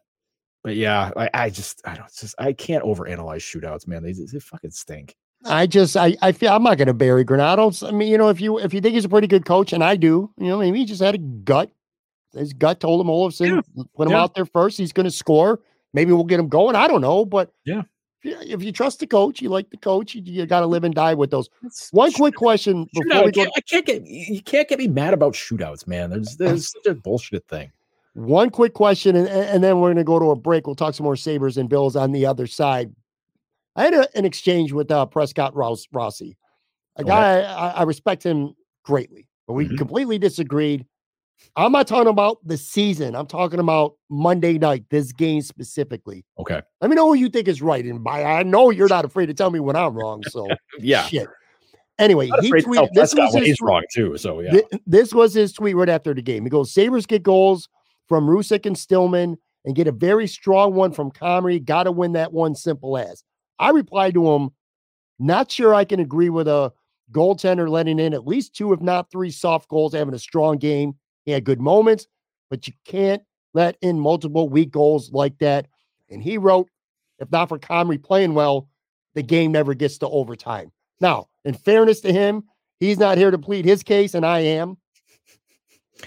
but yeah, I, I just I don't just I can't overanalyze shootouts, man. They, they fucking stink. I just I I feel I'm not going to bury Granato's. I mean, you know, if you if you think he's a pretty good coach, and I do, you know, maybe he just had a gut. His gut told him Olofsson, yeah. put him yeah. out there first. He's going to score. Maybe we'll get him going. I don't know, but yeah, if you trust the coach, you like the coach, you, you got to live and die with those. One quick question before we go. I can't get you can't get me mad about shootouts, man. There's there's such a bullshit thing. One quick question, and, and then we're going to go to a break. We'll talk some more Sabres and Bills on the other side. I had a, an exchange with uh, Prescott Ross, Rossi, a guy I, I, respect him greatly, but we mm-hmm. completely disagreed. I'm not talking about the season. I'm talking about Monday night, this game specifically. Okay. Let me know who you think is right. And by I know you're not afraid to tell me when I'm wrong. So yeah. Shit. Anyway, he tweeted this was his he's tweet, wrong too. So yeah. Th- this was his tweet right after the game. He goes, Sabres get goals from Rousek and Stillman and get a very strong one from Comrie. Gotta win that one simple as. I replied to him, not sure I can agree with a goaltender letting in at least two, if not three, soft goals, having a strong game. He had good moments, but you can't let in multiple weak goals like that. And he wrote, if not for Comrie playing well, the game never gets to overtime. Now, in fairness to him, he's not here to plead his case, and I am.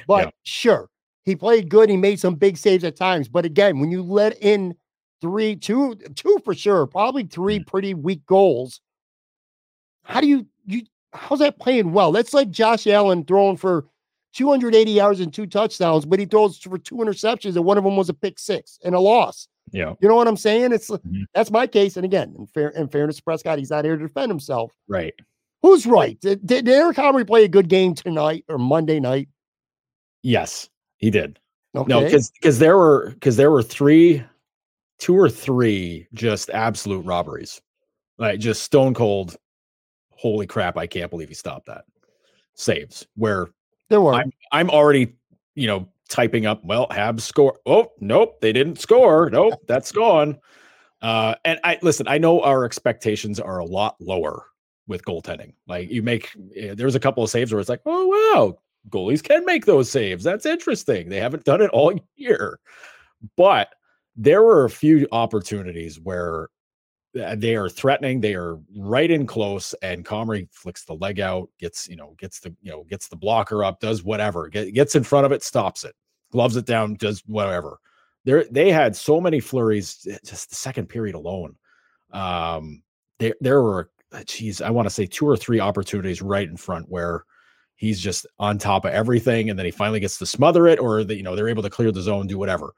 But yeah. sure, he played good. He made some big saves at times. But again, when you let in three, two, two for sure, probably three mm. pretty weak goals, how do you you how's that playing well? That's like Josh Allen throwing for 280 yards and two touchdowns, but he throws for two interceptions, and one of them was a pick six and a loss. Yeah. You know what I'm saying? It's mm-hmm. that's my case. And again, in, fair, in fairness to Prescott, he's not here to defend himself. Right. Who's right? Did, did Eric Comrie play a good game tonight or Monday night? Yes, he did. Okay. No, because because there were because there were three, two or three just absolute robberies, like just stone cold. Holy crap! I can't believe he stopped that. Saves where there were. I'm, I'm already, you know, typing up, well, Habs score. Oh, nope, they didn't score. Nope, that's gone. Uh, and I listen, I know our expectations are a lot lower with goaltending. Like you make eh, there's a couple of saves where it's like, oh wow, goalies can make those saves. That's interesting. They haven't done it all year. But there were a few opportunities where they are threatening. They are right in close, and Comrie flicks the leg out, gets you know, gets the you know, gets the blocker up, does whatever, get, gets in front of it, stops it, gloves it down, does whatever. There, they had so many flurries eh, just the second period alone. Um, there, there were, geez, I want to say two or three opportunities right in front where he's just on top of everything, and then he finally gets to smother it, or that you know they're able to clear the zone, do whatever.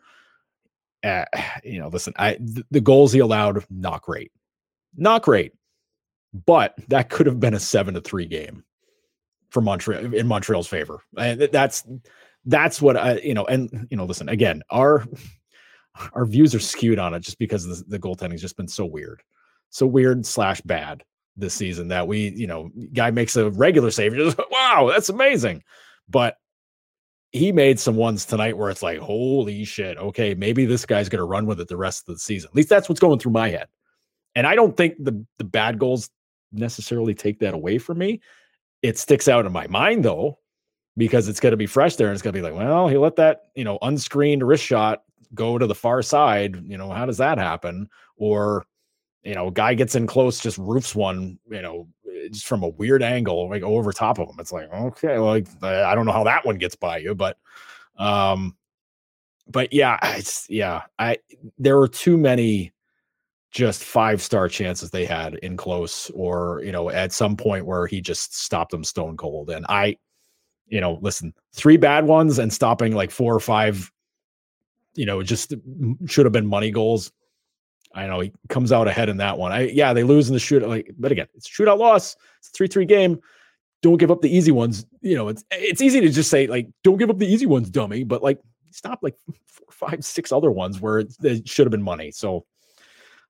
Uh, you know, listen, I th- the goals he allowed, not great, not great, but that could have been a seven to three game for Montreal in Montreal's favor, and that's that's what I, you know, and you know, listen, again, our our views are skewed on it just because the, the goaltending has just been so weird, so weird slash bad this season that we, you know, guy makes a regular save, just wow, that's amazing, but he made some ones tonight where it's like, holy shit, okay, maybe this guy's to run with it the rest of the season. At least that's what's going through my head. And I don't think the the bad goals necessarily take that away from me. It sticks out in my mind though, because it's to be fresh there and it's to be like, well, he let that, you know, unscreened wrist shot go to the far side, you know, how does that happen? Or you know, guy gets in close, just roofs one, you know, just from a weird angle, like over top of him. It's like, okay, like, I don't know how that one gets by you, but, um, but yeah, it's yeah, I there were too many just five star chances they had in close, or you know, at some point where he just stopped them stone cold. And I, you know, listen, three bad ones and stopping like four or five, you know, just should have been money goals I know he comes out ahead in that one. I yeah, they lose in the shootout. Like, but again, it's shootout loss. It's a three-three game. Don't give up the easy ones. You know, it's it's easy to just say like, don't give up the easy ones, dummy. But like, stop like four, five, six other ones where it, it should have been money. So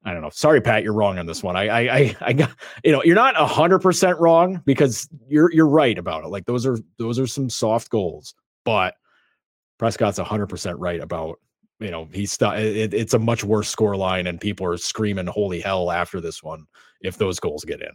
I don't know. Sorry, Pat, you're wrong on this one. I I I, I got you know, you're not hundred percent wrong because you're you're right about it. Like those are those are some soft goals, but Prescott's hundred percent right about you know he's st- it, it's a much worse score line and people are screaming holy hell after this one if those goals get in.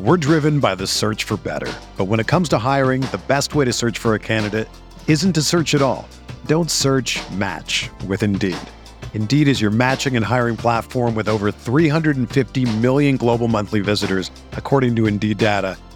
We're driven by the search for better but when it comes to hiring the best way to search for a candidate isn't to search at all. Don't search match with indeed. Indeed is your matching and hiring platform with over 350 million global monthly visitors according to indeed data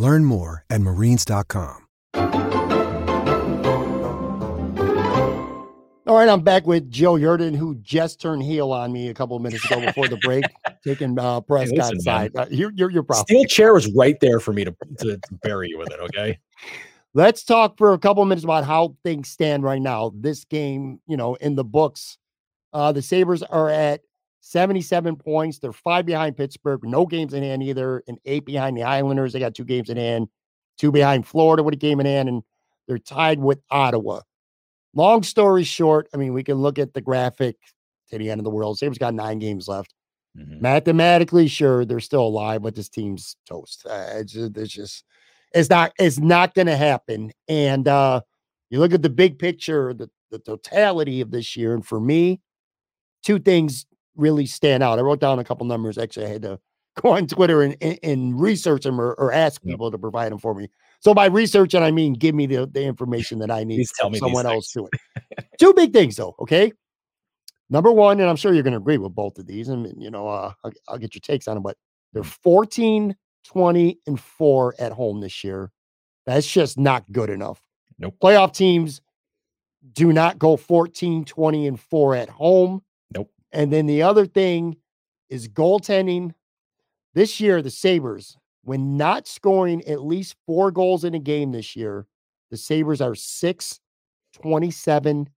Learn more at marines.com. All right, I'm back with Joe Yerdon, who just turned heel on me a couple of minutes ago before the break, taking uh, Prescott hey, side. Uh, you're, you're, you're problem. Steel chair was right there for me to, to, to bury you with it, okay? Let's talk for a couple of minutes about how things stand right now. This game, you know, in the books, uh, the Sabres are at 77 points. They're five behind Pittsburgh, no games in hand either, and eight behind the Islanders. They got two games in hand, two behind Florida with a game in hand, and they're tied with Ottawa. Long story short, I mean, we can look at the graphic to the end of the world. Sabres got nine games left. Mm-hmm. Mathematically, sure, they're still alive, but this team's toast. Uh, it's, just, it's just, it's not, it's not going to happen. And uh, you look at the big picture, the, the totality of this year, and for me, two things really stand out. I wrote down a couple numbers. Actually, I had to go on Twitter and, and, and research them or, or ask people to provide them for me. So by research, and I mean give me the, the information that I need. Please tell me someone else to it. Two big things though. Okay. Number one, and I'm sure you're going to agree with both of these, and you know, uh, I'll, I'll get your takes on them, but they're 14, 20, and four at home this year. That's just not good enough. Nope. Playoff teams do not go 14, 20, and four at home. And then the other thing is goaltending. This year, the Sabres when not scoring at least four goals in a game this year, the Sabres are 6, 27,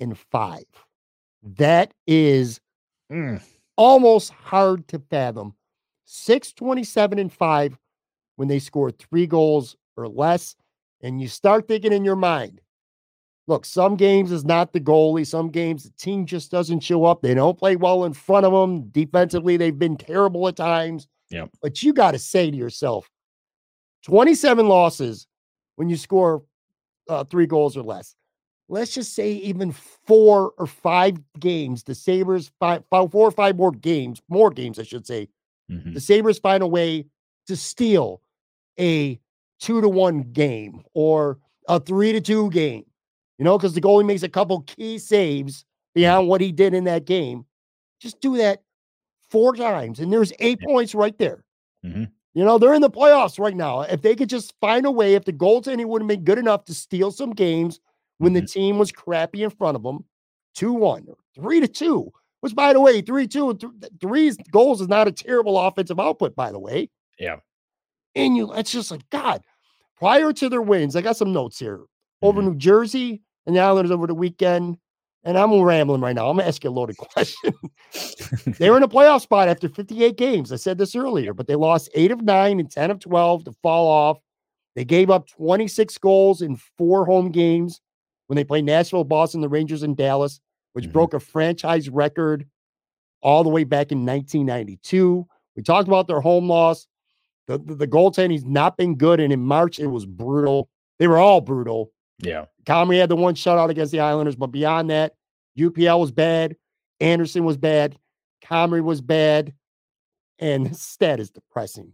and 5. That is mm. almost hard to fathom. 6, 27, and 5 when they score three goals or less. And you start thinking in your mind, look, some games is not the goalie. Some games the team just doesn't show up. They don't play well in front of them. Defensively, they've been terrible at times. Yeah. But you got to say to yourself 27 losses when you score uh, three goals or less. Let's just say even four or five games, the Sabres, five, four or five more games, more games, I should say. Mm-hmm. The Sabres find a way to steal a two to one game or a three to two game, you know, because the goalie makes a couple key saves beyond what he did in that game. Just do that four times, and there's eight yeah. points right there. Mm-hmm. You know, they're in the playoffs right now. If they could just find a way, if the goaltending would have been good enough to steal some games when mm-hmm. the team was crappy in front of them, 2 1 or 3 to 2, which, by the way, 3 2 th- three goals is not a terrible offensive output, by the way. Yeah. And you, it's just like, God, prior to their wins, I got some notes here over mm-hmm. New Jersey and the Islanders over the weekend and I'm rambling right now. I'm gonna ask you a loaded question. they were in a playoff spot after 58 games. I said this earlier, but they lost eight of nine and 10 of 12 to fall off. They gave up 26 goals in four home games when they played Nashville, Boston, the Rangers, and Dallas, which mm-hmm. broke a franchise record all the way back in 1992. We talked about their home loss. The, the, the goaltending's not been good, and in March it was brutal. They were all brutal. Yeah. Comrie had the one shutout against the Islanders, but beyond that, UPL was bad. Anderson was bad. Comrie was bad. And this stat is depressing.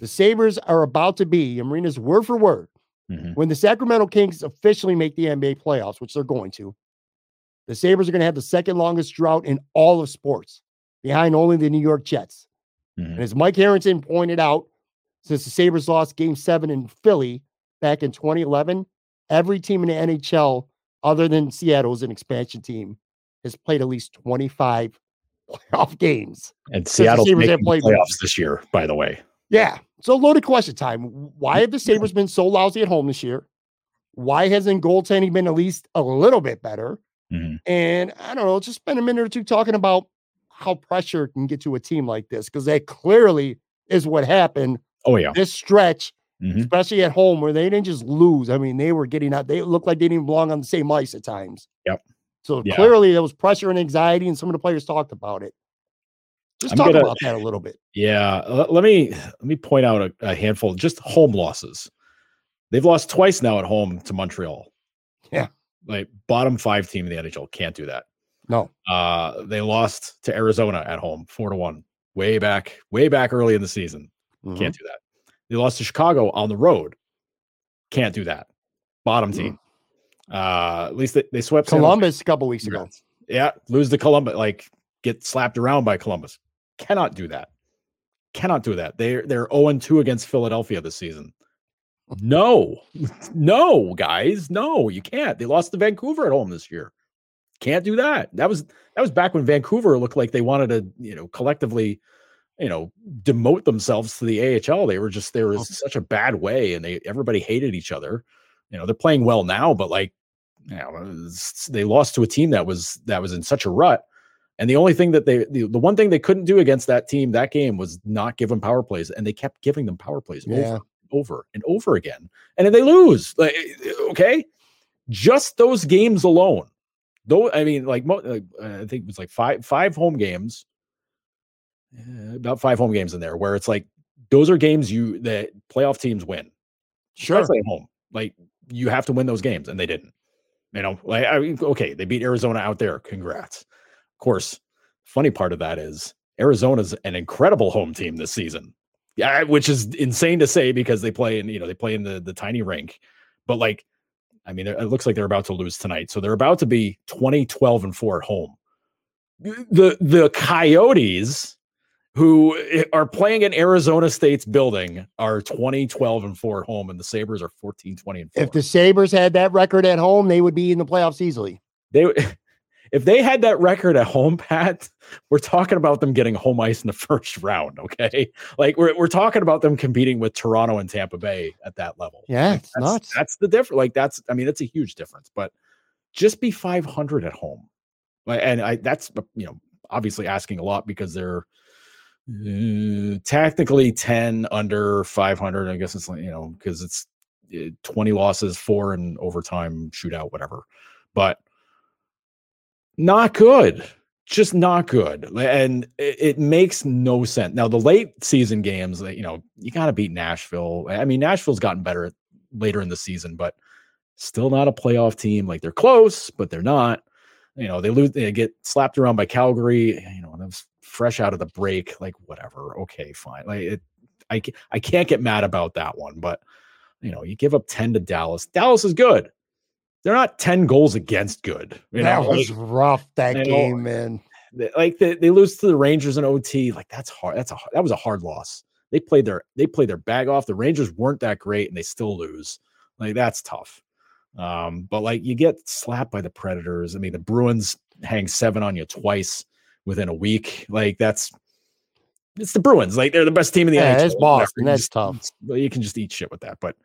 The Sabres are about to be, Marina's word for word, mm-hmm. when the Sacramento Kings officially make the NBA playoffs, which they're going to, the Sabres are going to have the second longest drought in all of sports, behind only the New York Jets. Mm-hmm. And as Mike Harrington pointed out, since the Sabres lost game seven in Philly back in 2011, every team in the NHL, other than Seattle, is an expansion team, has played at least 25 playoff games. And Seattle's making played playoffs this year, by the way. Yeah. So loaded question time. Why have the Sabres been so lousy at home this year? Why hasn't goaltending been at least a little bit better? Mm-hmm. And I don't know, just spend a minute or two talking about how pressure can get to a team like this, because that clearly is what happened. Oh, yeah. This stretch, mm-hmm. especially at home, where they didn't just lose. I mean, they were getting out, they looked like they didn't belong on the same ice at times. Yep. So yeah. clearly there was pressure and anxiety, and some of the players talked about it. Just I'm talk gonna, about that a little bit. Yeah, let me let me point out a, a, handful just home losses. They've lost twice now at home to Montreal. Yeah, like bottom five team in the NHL can't do that. No, uh, they lost to Arizona at home four to one, way back, way back early in the season. Mm-hmm. Can't do that. They lost to Chicago on the road. Can't do that. Bottom team. Mm-hmm. Uh, at least they, they swept Columbus a couple weeks ago. Yeah, lose to Columbus, like get slapped around by Columbus. Cannot do that. Cannot do that. They're they're 0 2 against Philadelphia this season. No, no, guys, no, you can't. They lost to Vancouver at home this year. Can't do that. That was that was back when Vancouver looked like they wanted to, you know, collectively, you know, demote themselves to the AHL. They were just there was oh. such a bad way, and they everybody hated each other. You know, they're playing well now, but like you know, uh, they lost to a team that was that was in such a rut. And the only thing that they, the, the one thing they couldn't do against that team that game was not give them power plays, and they kept giving them power plays yeah. over, over and over again, and then they lose. Like, eh, eh, okay, just those games alone, though. I mean, like I think it was like five five home games, uh, about five home games in there, where it's like those are games you that playoff teams win. Sure, at home, like you have to win those games, and they didn't. You know, like I mean, okay, they beat Arizona out there. Congrats. Of course, funny part of that is Arizona's an incredible home team this season. Yeah, which is insane to say because they play in, you know, they play in the the tiny rink. But like, I mean, it looks like they're about to lose tonight. So they're about to be 20, 12, and 4 at home. The the Coyotes who are playing in Arizona State's building are 20, 12, and 4 at home, and the Sabres are 14, 20, and 4. If the Sabres had that record at home, they would be in the playoffs easily. They if they had that record at home, Pat, we're talking about them getting home ice in the first round. Okay. Like we're, we're talking about them competing with Toronto and Tampa Bay at that level. Yeah. Like, that's, nuts. that's the difference. Like that's, I mean, it's a huge difference, but just be 500 at home. And I, that's, you know, obviously asking a lot because they're, uh, technically 10 under 500 i guess it's like you know because it's uh, 20 losses four in overtime shootout whatever but not good just not good and it, it, makes no sense. Now the late season games you know you got to beat nashville i mean nashville's gotten better later in the season but still not a playoff team like they're close but they're not you know they lose they get slapped around by calgary you know and was fresh out of the break like whatever okay fine like it i, I can't get mad about that one but you know you give up 10 to dallas dallas is good they're not 10 goals against good. You that know? was like, rough that game, know, man. They, like they, they lose to the Rangers in OT. Like that's hard. That's a that was a hard loss. They played their they played their bag off. The Rangers weren't that great and they still lose. Like that's tough. Um, but like you get slapped by the Predators. I mean, the Bruins hang seven on you twice within a week. Like that's it's the Bruins. Like they're the best team in the yeah, NHL. It's Boston. That's just, tough. You can just eat shit with that. But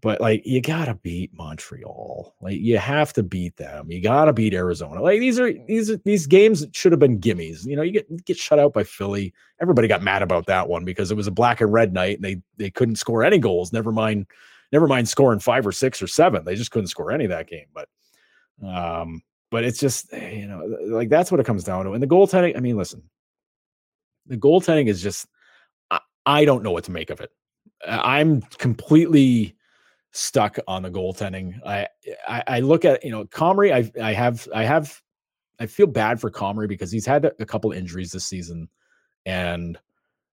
but like you gotta beat Montreal. Like you have to beat them. You gotta beat Arizona. Like these are these are these games should have been gimmies. You know, you get get shut out by Philly. Everybody got mad about that one because it was a black and red night and they they couldn't score any goals. Never mind, never mind scoring five or six or seven. They just couldn't score any of that game. But um, but it's just eh, you know, like that's what it comes down to. And the goaltending, I mean, listen, the goaltending is just I, I don't know what to make of it. I'm completely stuck on the goaltending. I, I, I look at you know Comrie. I I have I have I feel bad for Comrie because he's had a couple injuries this season, and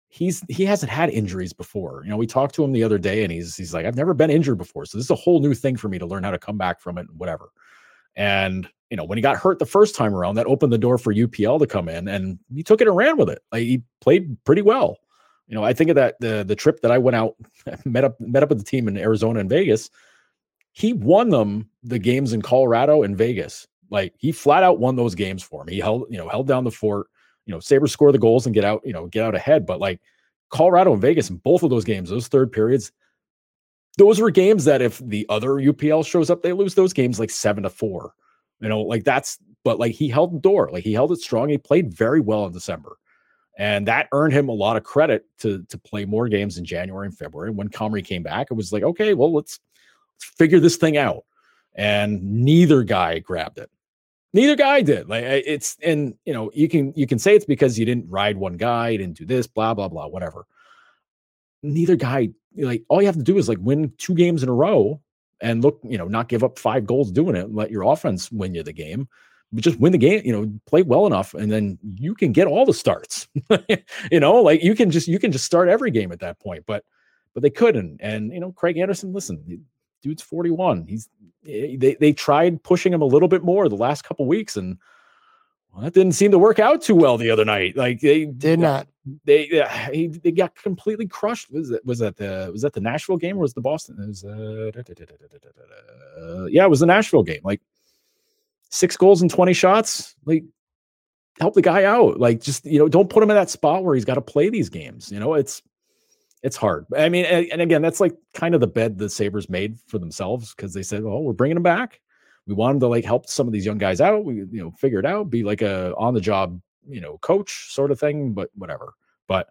he's he hasn't had injuries before. You know, we talked to him the other day, and he's he's like, I've never been injured before, so this is a whole new thing for me to learn how to come back from it, and whatever. And you know, when he got hurt the first time around, that opened the door for UPL to come in, and he took it and ran with it. Like, he played pretty well. You know, I think of that the the trip that I went out, met up met up with the team in Arizona and Vegas. He won them the games in Colorado and Vegas. Like he flat out won those games for me. He held, you know, held down the fort. You know, Sabres score the goals and get out, you know, get out ahead. But like Colorado and Vegas in both of those games, those third periods, those were games that if the other UPL shows up, they lose those games like seven to four. You know, like that's but like he held the door, like he held it strong. He played very well in December. And that earned him a lot of credit to to play more games in January and February. When Comrie came back, it was like, okay, well, let's let's figure this thing out. And neither guy grabbed it. Neither guy did. Like it's and you know, you can you can say it's because you didn't ride one guy, you didn't do this, blah, blah, blah, whatever. Neither guy, like all you have to do is like win two games in a row and look, you know, not give up five goals doing it, let your offense win you the game But just win the game, you know, play well enough, and then you can get all the starts. you know, like you can just you can just start every game at that point. But but they couldn't. And you know, Craig Anderson, listen, dude's 41. He's eh, they they tried pushing him a little bit more the last couple weeks, and well, that didn't seem to work out too well the other night. Like they did not. They he, they got completely crushed. Was that was that the was that the Nashville game or was the Boston? It was uh, yeah, it was the Nashville game. Like six goals and 20 shots. Like, help the guy out. Like, just, you know, don't put him in that spot where he's got to play these games. You know, it's, it's hard. I mean, and, and again, that's like kind of the bed the Sabres made for themselves because they said, oh, we're bringing him back. We want him to like help some of these young guys out. We, you know, figure it out, be like a on the job, you know, coach sort of thing, but whatever. But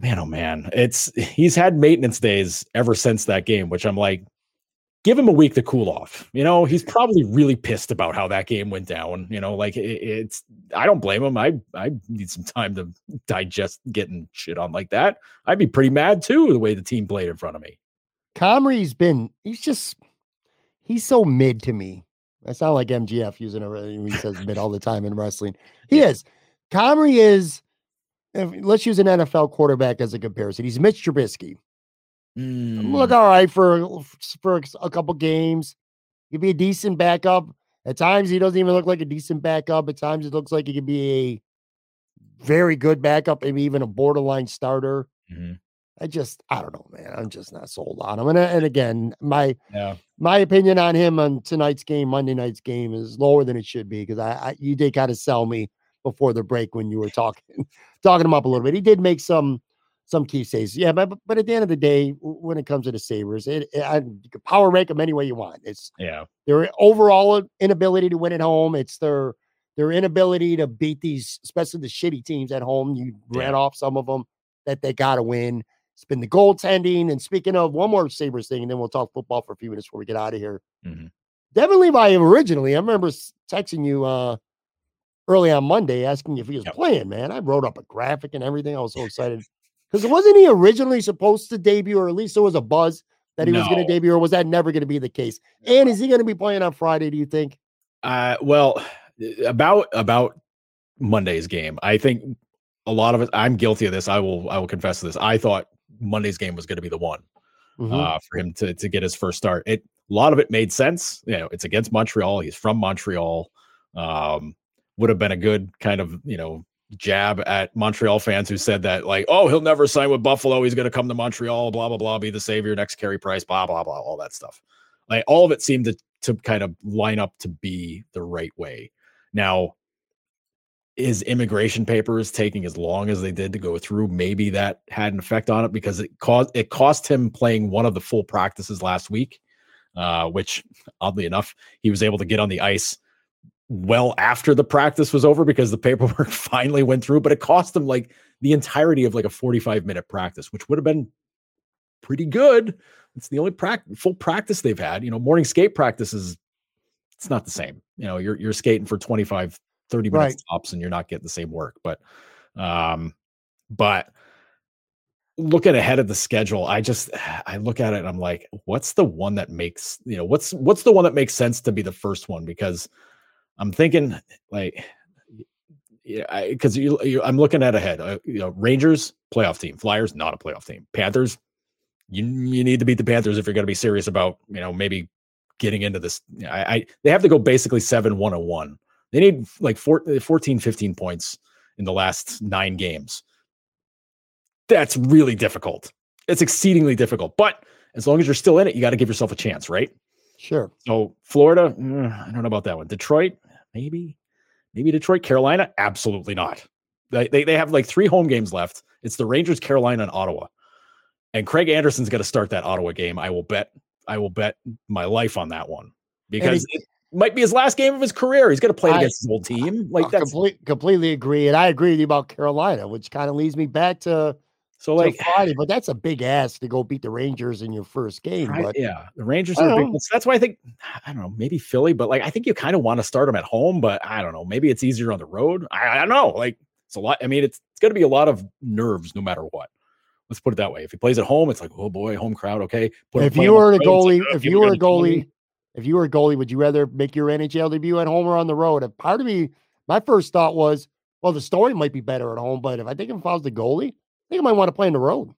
man, oh man, it's he's had maintenance days ever since that game, which I'm like, give him a week to cool off. You know, he's probably really pissed about how that game went down. You know, like it, it's I don't blame him. I I need some time to digest getting shit on like that. I'd be pretty mad too the way the team played in front of me. Comrie's been he's just he's so mid to me. I sound like MGF using a he says mid all the time in wrestling. He yeah. is. Comrie is let's use an NFL quarterback as a comparison. He's Mitch Trubisky. Mm. Look all right for for a couple games. He'd be a decent backup. At times, he doesn't even look like a decent backup. At times, it looks like he could be a very good backup, maybe even a borderline starter. Mm-hmm. I just, I don't know, man. I'm just not sold on him. And, uh, and again, my yeah. my opinion on him on tonight's game, Monday night's game, is lower than it should be because I, I you did kind of sell me before the break when you were talking talking him up a little bit. He did make some some key saves. Yeah, but but at the end of the day, when it comes to the Sabres, it, it I, you can power rank them any way you want. It's yeah their overall inability to win at home. It's their their inability to beat these, especially the shitty teams at home. You yeah. ran off some of them that they got to win. It's been the goaltending. And speaking of one more Sabres thing, and then we'll talk football for a few minutes before we get out of here. Mm-hmm. Devon Levi originally, I remember texting you uh early on Monday asking if he was yep. playing, man. I wrote up a graphic and everything. I was so excited. Because wasn't he originally supposed to debut, or at least there was a buzz that he no. was going to debut, or was that never going to be the case? And is he going to be playing on Friday? Do you think? Uh, well, about about Monday's game, I think a lot of us I'm guilty of this. I will I will confess to this. I thought Monday's game was going to be the one mm-hmm. uh, for him to to get his first start. It a lot of it made sense. You know, it's against Montreal. He's from Montreal. Um, would have been a good kind of you know jab at Montreal fans who said that, like, oh, he'll never sign with Buffalo. He's going to come to Montreal, blah, blah, blah, be the savior, next Carey Price, blah, blah, blah, all that stuff. Like, all of it seemed to, to kind of line up to be the right way. Now, his immigration papers taking as long as they did to go through, maybe that had an effect on it because it caused it cost him playing one of the full practices last week, uh, which oddly enough, he was able to get on the ice well after the practice was over because the paperwork finally went through, but it cost him like the entirety of like a 45 minute practice, which would have been pretty good. It's the only practice, full practice they've had. You know, morning skate practice is it's not the same. You know, you're you're skating for 25, 30 minutes right. tops and you're not getting the same work. But um, but looking ahead of the schedule, I just I look at it and I'm like, what's the one that makes, you know, what's what's the one that makes sense to be the first one? Because I'm thinking like, yeah, because you, you, I'm looking at ahead. Uh, you know, Rangers playoff team, Flyers not a playoff team, Panthers. You you need to beat the Panthers if you're going to be serious about you know maybe getting into this. I, I they have to go basically 7 1 1. They need like four, 14, 15 points in the last nine games. That's really difficult. It's exceedingly difficult. But as long as you're still in it, you got to give yourself a chance, right? Sure. So Florida, mm, I don't know about that one. Detroit, maybe, maybe Detroit, Carolina, absolutely not. They, they, they have like three home games left. It's the Rangers, Carolina, and Ottawa. And Craig Anderson's going to start that Ottawa game. I will bet. I will bet my life on that one because it might be his last game of his career. He's going to play I, against his old team. Like that. Complete, completely agree, and I agree with you about Carolina, which kind of leads me back to so like Friday, but that's a big ask to go beat the Rangers in your first game. Right, but yeah, the Rangers are big. That's why I think I don't know, maybe Philly, but like I think you kind of want to start them at home, but I don't know, maybe it's easier on the road. I, I don't know. Like it's a lot. I mean, it's it's going to be a lot of nerves no matter what. Let's put it that way. If he plays at home, it's like, oh boy, home crowd. Okay. Put if you were a goalie, if you were a goalie, if you were a goalie, would you rather make your NHL debut at home or on the road? And part of me, my first thought was, well, the story might be better at home, but if I think if I was the goalie, I think I might want to play on the road.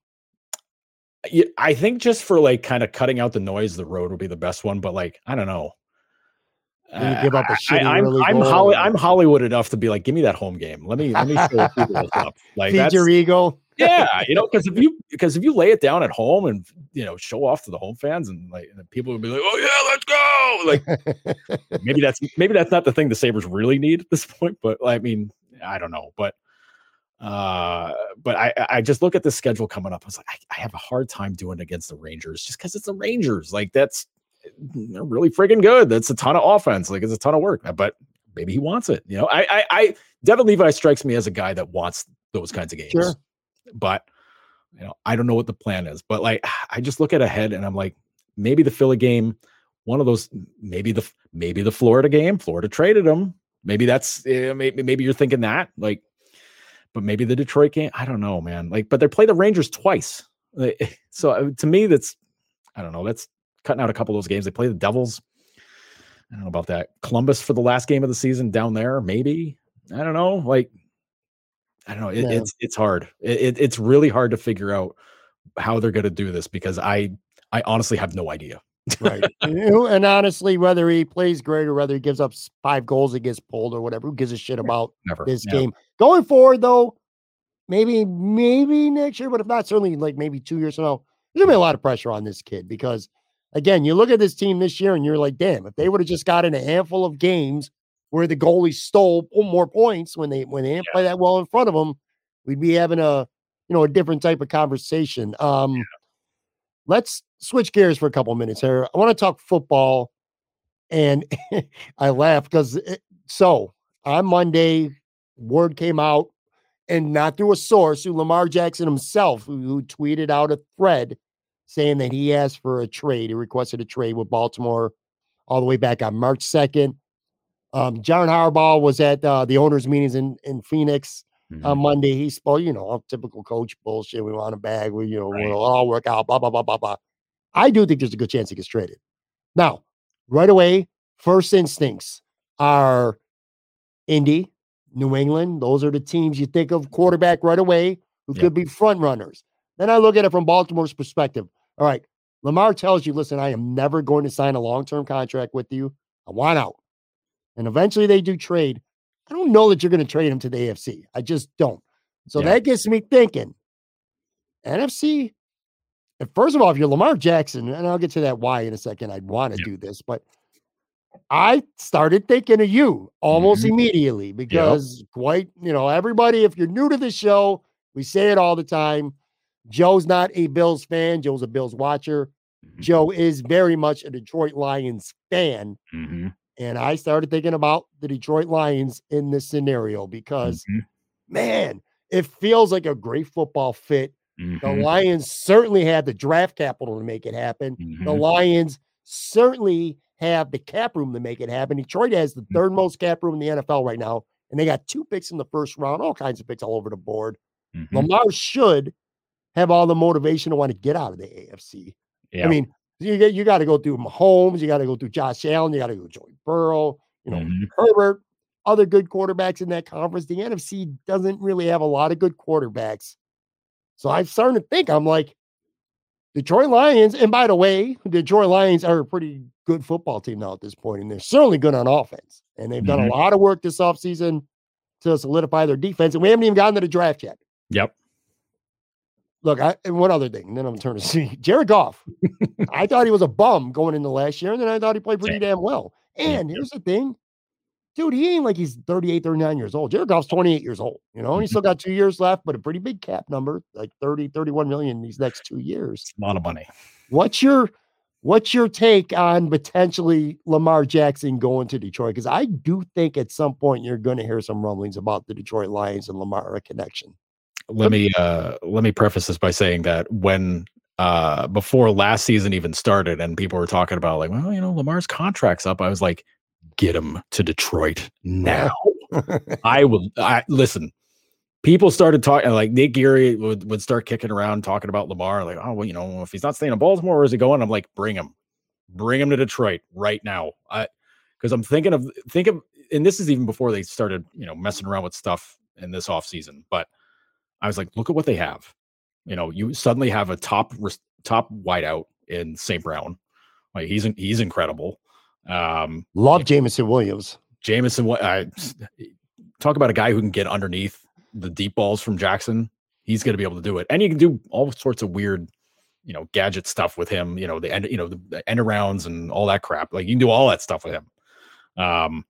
I think just for like kind of cutting out the noise, the road would be the best one. But like, I don't know. You uh, give up a shitty I, am I'm, Holly, I'm Hollywood enough to be like, give me that home game. Let me let me show people up. Like Feed your ego. Yeah, you know, because if you because if you lay it down at home and you know show off to the home fans and like and people will be like, oh yeah, let's go. Like maybe that's maybe that's not the thing the Sabres really need at this point. But I mean, I don't know. But uh, but I I just look at the schedule coming up. I was like, I, I have a hard time doing against the Rangers just because it's the Rangers. Like that's they're really freaking good. That's a ton of offense. Like it's a ton of work. But maybe he wants it. You know, I I, I Devon Levi strikes me as a guy that wants those kinds of games. Sure. But you know, I don't know what the plan is. But like I just look at ahead and I'm like, maybe the Philly game, one of those, maybe the maybe the Florida game. Florida traded him. Maybe that's uh, maybe maybe you're thinking that like but maybe the Detroit game. I don't know, man. Like, but they play the Rangers twice. So uh, to me, that's I don't know. That's cutting out a couple of those games. They play the Devils. I don't know about that. Columbus for the last game of the season down there, maybe. I don't know. Like, I don't know. It, yeah. It's it's hard. It, it's really hard to figure out how they're going to do this because I I honestly have no idea. right. and honestly, whether he plays great or whether he gives up five goals and gets pulled or whatever, who gives a shit about Never. this game? Going forward, though, maybe, maybe next year, but if not, certainly like maybe two years from now, there's gonna be a lot of pressure on this kid because again, you look at this team this year and you're like, damn, if they would have just gotten a handful of games where the goalie stole more points when they when they didn't yeah. play that well in front of them, we'd be having a you know a different type of conversation. Um yeah. let's switch gears for a couple minutes here. I want to talk football. And I laugh because so on Monday, word came out, and not through a source, who Lamar Jackson himself, who, who tweeted out a thread saying that he asked for a trade. He requested a trade with Baltimore all the way back on March 2nd. Um, John Harbaugh was at uh, the owners' meetings in, in Phoenix mm-hmm. on Monday. He spoke, you know, typical coach bullshit. We want a bag. We, you know, right. we'll all work out, blah, blah, blah, blah, blah. I do think there's a good chance he gets traded. Now, right away, first instincts are Indy, New England. Those are the teams you think of quarterback right away who yep. could be front runners. Then I look at it from Baltimore's perspective. All right, Lamar tells you, listen, I am never going to sign a long term contract with you. I want out. And eventually they do trade. I don't know that you're going to trade him to the AFC. I just don't. So yeah. that gets me thinking NFC and first of all, if you're Lamar Jackson, and I'll get to that why in a second, I'd want to do this, but I started thinking of you almost mm-hmm. immediately because yep. quite, you know, everybody, if you're new to the show, we say it all the time. Joe's not a Bills fan, Joe's a Bills watcher. Mm-hmm. Joe is very much a Detroit Lions fan. Mm-hmm. And I started thinking about the Detroit Lions in this scenario because, mm-hmm. man, it feels like a great football fit Mm-hmm. The Lions certainly have the draft capital to make it happen. Mm-hmm. The Lions certainly have the cap room to make it happen. Detroit has the third mm-hmm. most cap room in the NFL right now, and they got two picks in the first round, all kinds of picks all over the board. Mm-hmm. Lamar should have all the motivation to want to get out of the AFC. Yeah. I mean, you get you got to go through Mahomes, you got to go through Josh Allen, you got to go Joey Burrow, you know, mm-hmm. Herbert, other good quarterbacks in that conference. The NFC doesn't really have a lot of good quarterbacks so I'm starting to think, I'm like, Detroit Lions, and by the way, the Detroit Lions are a pretty good football team now at this point, and they're certainly good on offense. And they've done Mhm. a lot of work this offseason to solidify their defense. And we haven't even gotten to the draft yet. Yep. Look, I, and one other thing, and then I'm turning to turn to see Jared Goff. I thought he was a bum going into last year, and then I thought he played pretty damn well. And here's the thing, dude, he ain't like he's 38, 39 years old. Jared Goff's 28 years old, you know, and he's still got two years left, but a pretty big cap number, like 30, 31 million these next two years. It's a lot of money. What's your what's your take on potentially Lamar Jackson going to Detroit? Because I do think at some point you're going to hear some rumblings about the Detroit Lions and Lamar a connection. Let me uh let me preface this by saying that when uh before last season even started and people were talking about like well you know lamar's contract's up i was like get him to detroit now. I will i listen people started talking like nick geary would, would start kicking around talking about lamar like oh well you know if he's not staying in baltimore where is he going? I'm like bring him bring him to detroit right now. I because i'm thinking of think of and this is even before they started you know messing around with stuff in this off season but I was like, look at what they have. You know, you suddenly have a top top wideout in St. Brown. Like he's he's incredible. Um, Love Jameson Williams. Jameson, I talk about a guy who can get underneath the deep balls from Jackson. He's going to be able to do it, and you can do all sorts of weird, you know, gadget stuff with him. You know, the end, you know, the, the end arounds and all that crap. Like you can do all that stuff with him. Um,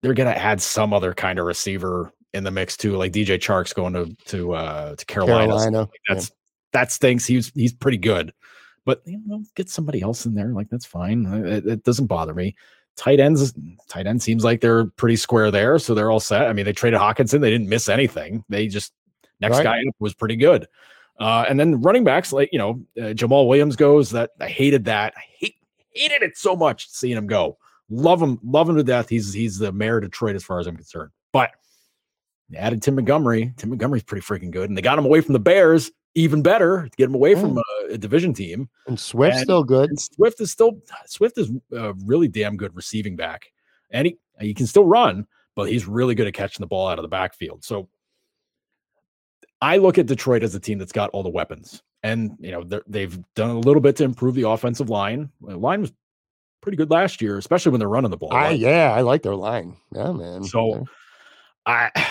they're going to add some other kind of receiver in the mix too, like DJ Chark's going to to uh to Carolina. Carolina. like, that's that stinks. He's he's pretty good, but you know, get somebody else in there. Like that's fine. It, it doesn't bother me. Tight ends, tight end seems like they're pretty square there, so they're all set. I mean, they traded Hockenson. They didn't miss anything. They just next Right. guy up was pretty good. Uh, and then running backs, like you know, uh, Jamal Williams goes. That I hated that. I hate hated it so much seeing him go. Love him, love him to death. He's he's the mayor of Detroit as far as I'm concerned. But they added Tim Montgomery. Tim Montgomery's pretty freaking good, and they got him away from the Bears. Even better to get him away from mm. a, a division team. And Swift's And- still good. Swift is still Swift is a really damn good receiving back, and he he can still run, but he's really good at catching the ball out of the backfield. So I look at Detroit as a team that's got all the weapons, and you know they've done a little bit to improve the offensive line. The line was pretty good last year, especially when they're running the ball. I yeah, I like their line. Yeah, man. So, Yeah. I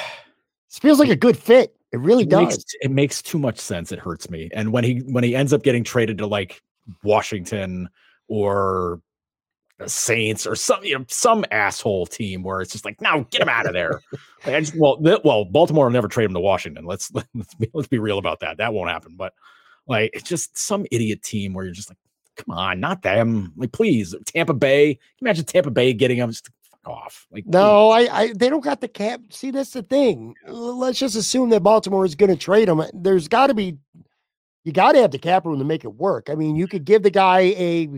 this feels like a good fit. It really it does. makes, it makes too much sense. It hurts me. And when he when he ends up getting traded to like Washington or the Saints or some you know some asshole team where it's just like no get him out of there. Like, I just, well th- well Baltimore will never trade him to Washington. Let's let's be, let's be real about that. That won't happen. But like it's just some idiot team where you're just like come on not them. Like please Tampa Bay. Imagine Tampa Bay getting him just off. Like. No, I, I they don't got the cap. See, that's the thing. Let's just assume that Baltimore is going to trade him. There's got to be, you got to have the cap room to make it work. I mean, you could give the guy a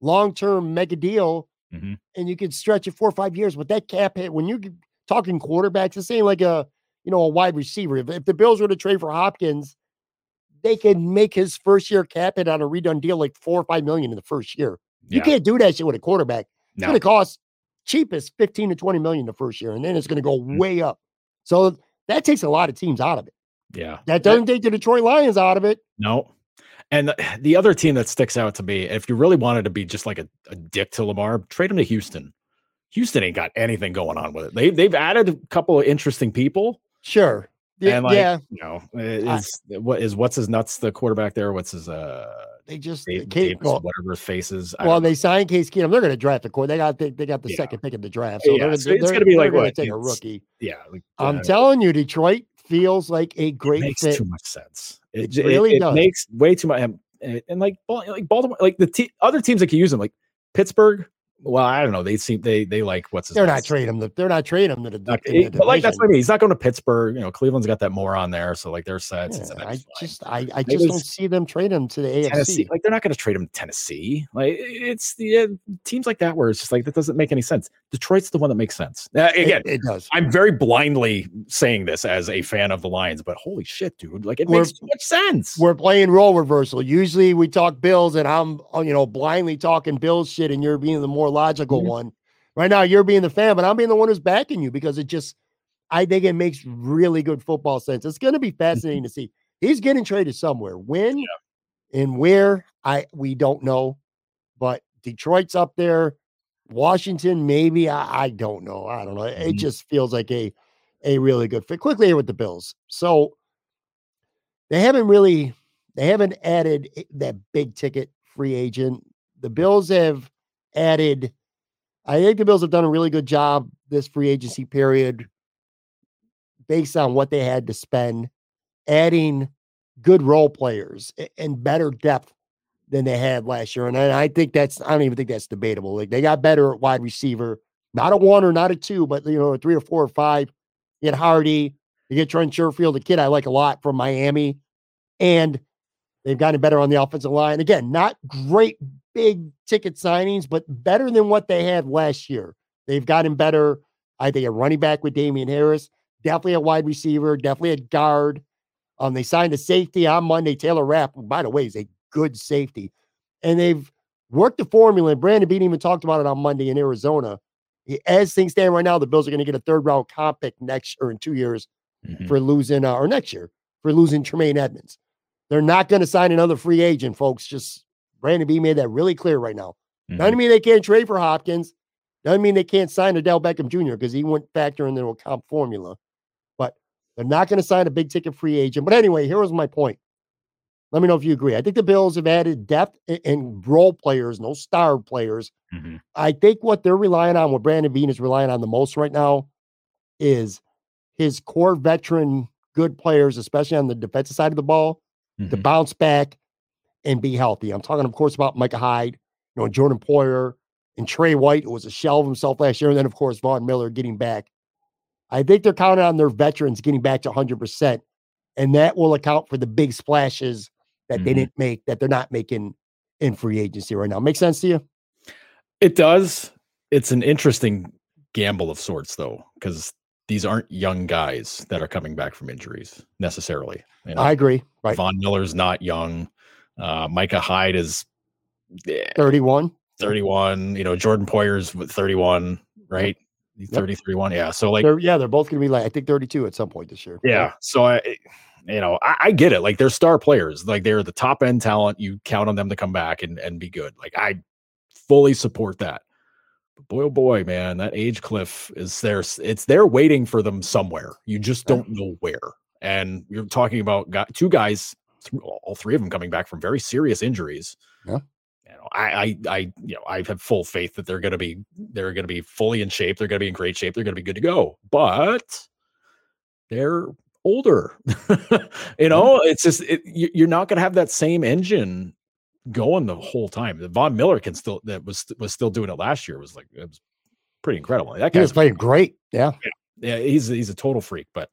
long term mega deal, Mhm. and you could stretch it four or five years. But that cap hit, when you're talking quarterbacks, it's saying like a you know a wide receiver. If, if the Bills were to trade for Hopkins, they can make his first year cap hit on a redone deal like four or five million in the first year. You Yeah. can't do that shit with a quarterback. It's No. going to cost cheapest 15 to 20 million the first year, and then it's going to go Mm. way up. So that takes a lot of teams out of it. Yeah. That doesn't take the Detroit Lions out of it. No. And the, the other team that sticks out to me, if you really wanted to be just like a, a dick to Lamar, trade him to Houston. Houston ain't got anything going on with it. They they've added a couple of interesting people. Sure. Yeah, and like, yeah. you know, is what is what's his nuts the quarterback there? What's his uh They just Dave, Case, Davis, well, whatever his face is. I well, they signed Case Keenum. They're going to draft a quarter. They got they, they got the Yeah. second pick in the draft, so Yeah, they're, so they're, gonna be like what, take a rookie. yeah, like, I'm uh, telling you, Detroit feels like a great. it makes fit. too much sense. It, It really it does. makes way too much. And, and, and like like Baltimore, like the te- other teams that can use them, like Pittsburgh. Well, I don't know. They seem they they like what's his They're not trading him. They're not trading him to the. Not- the but like that's what I mean. He's not going to Pittsburgh. You know, Cleveland's got that more on there, so like they're set. Yeah, I just I, I just don't see them trade him to the AFC. Tennessee, like they're not going to trade him to Tennessee. Like it's the uh, teams like that where it's just like that doesn't make any sense. Detroit's the one that makes sense. Uh, It- again, it, does. I'm very blindly saying this as a fan of the Lions, but holy shit, dude! Like it We're- makes too much sense. We're playing role reversal. Usually we talk Bills, and I'm uh, you know blindly talking Bills shit, and you're being the more logical Mhm. one. Right now, you're being the fan, but I'm being the one who's backing you because it just I think it makes really good football sense. It's going to be Mm-hmm. fascinating to see. He's getting traded somewhere. When And where I we don't know, but Detroit's up there. Washington, maybe. I, I don't know. I don't know. It Mhm. just feels like a a really good fit. Quickly here with the Bills. So they haven't really they haven't added that big ticket free agent. The Bills have added. I think the Bills have done a really good job this free agency period, based on what they had to spend, adding good role players and better depth than they had last year. And I, think that's I don't even think that's debatable. Like they got better at wide receiver, not a one or not a two, but you know, a three or four or five. You get Harty, you get Trent Sherfield, a kid I like a lot from Miami, and they've gotten better on the offensive line. Again, not great big ticket signings, but better than what they had last year. They've gotten better. I think a running back with Damien Harris, definitely a wide receiver, definitely a guard. Um, they signed a safety on Monday, Taylor Rapp, by the way, is a good safety. And they've worked the formula. And Brandon Beane even talked about it on Monday in Arizona. He- As things stand right now, the Bills are going to get a third round comp pick next or in two years Mhm. for losing, uh, or next year for losing Tremaine Edmunds. They're not going to sign another free agent, folks. Just Brandon B made that really clear right now. Doesn't Mhm. mean they can't trade for Hopkins. Doesn't mean they can't sign Odell Beckham Jr. because he wouldn't factor in their comp formula. But they're not going to sign a big ticket free agent. But anyway, here was my point. Let me know if you agree. I think the Bills have added depth and role players, no star players. Mhm. I think what they're relying on, what Brandon Beane is relying on the most right now, is his core veteran good players, especially on the defensive side of the ball, to Mhm. bounce back and be healthy. I'm talking, of course, about Micah Hyde, you know, Jordan Poyer and Trey White, who was a shell of himself last year. And then, of course, Von Miller getting back. I think they're counting on their veterans getting back to 100%. And that will account for the big splashes that they Mhm. didn't make, that they're not making in free agency right now. Make sense to you? It does. It's an interesting gamble of sorts, though, because these aren't young guys that are coming back from injuries necessarily. You know, I agree. Right. Von Miller's not young. Uh, Micah Hyde is eh, 31. 31. You know, Jordan Poyer's with 31, right? Yep. 30, 31. Yeah. So, like, They're, yeah, they're both going to be like, I think 32 at some point this year. yeah. So, I, you know, I, I get it. Like, they're star players. Like, they're the top end talent. You count on them to come back and, and be good. Like, I fully support that. But boy, oh boy, man, that age cliff is there. It's there waiting for them somewhere. You just don't know where. And you're talking about got two guys, th- all three of them coming back from very serious injuries. Yeah. You know, I, I, I, you know, I have full faith that they're going to be, they're going to be fully in shape. They're going to be in great shape. They're going to be good to go. But they're older. you mm-hmm. know, it's just it, you- you're not going to have that same engine going the whole time. The Von Miller can still that was was still doing it last year was like it was pretty incredible. That He was guy's playing great. Yeah. yeah, he's he's a total freak. But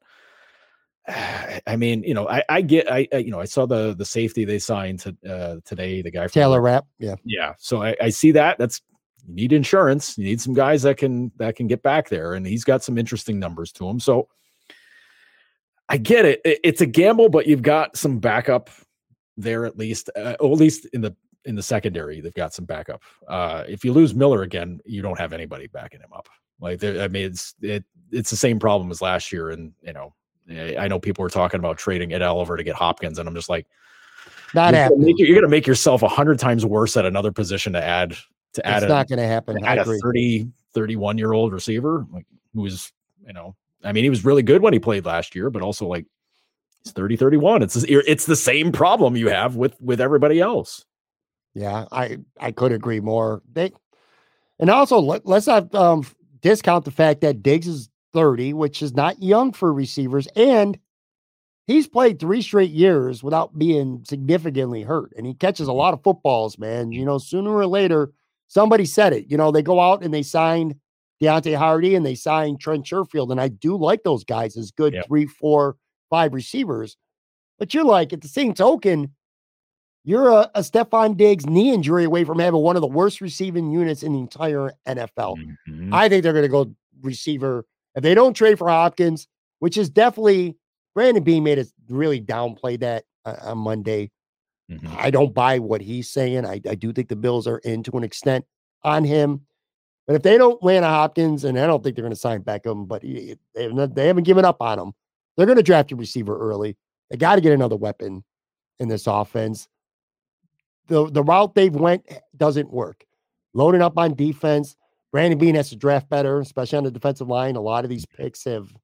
I mean, you know, I I get I, I you know I saw the the safety they signed to uh, today. The guy from Taylor Rapp. Yeah. yeah. So I, I see that. That's you need insurance. You need some guys that can that can get back there, and he's got some interesting numbers to him. So I get it. It- It's a gamble, but you've got some backup there at least, uh, or at least in the in the secondary, they've got some backup. Uh, if you lose Miller again, you don't have anybody backing him up. Like I mean, it's it it's the same problem as last year, and you know. I I know people were talking about trading Ed Oliver to get Hopkins, and I'm just like, Not you're gonna, happening. you're gonna make yourself a hundred times worse at another position to add to add It's not going to happen. add a agree. 30 31 year old receiver like who was you know I mean he was really good when he played last year but also like he's 30 31 it's it's the same problem you have with with everybody else Yeah, I I could agree more. They and also let, let's not um discount the fact that Diggs is 30, which is not young for receivers, and he's played three straight years without being significantly hurt. And he catches a lot of footballs, man. You know, sooner or later, somebody said it. You know, they go out and they sign Deonte Harty and they sign Trent Sherfield. And I do like those guys as good Yep. three, four, five receivers. But you're like, at the same token, you're a, a Stefon Diggs knee injury away from having one of the worst receiving units in the entire NFL. Mhm. I think they're going to go receiver. If they don't trade for Hopkins, which is definitely Brandon Beane made us really downplay that uh, on Monday. Mhm. I don't buy what he's saying. I, I do think the Bills are in to an extent on him. But if they don't land a Hopkins, and I don't think they're going to sign Beckham, but he- they haven't, they haven't given up on him. They're going to draft a receiver early. They got to get another weapon in this offense. the the route they've went doesn't work. Loading up on defense. Brandon Beane has to draft better, especially on the defensive line. A lot of these picks have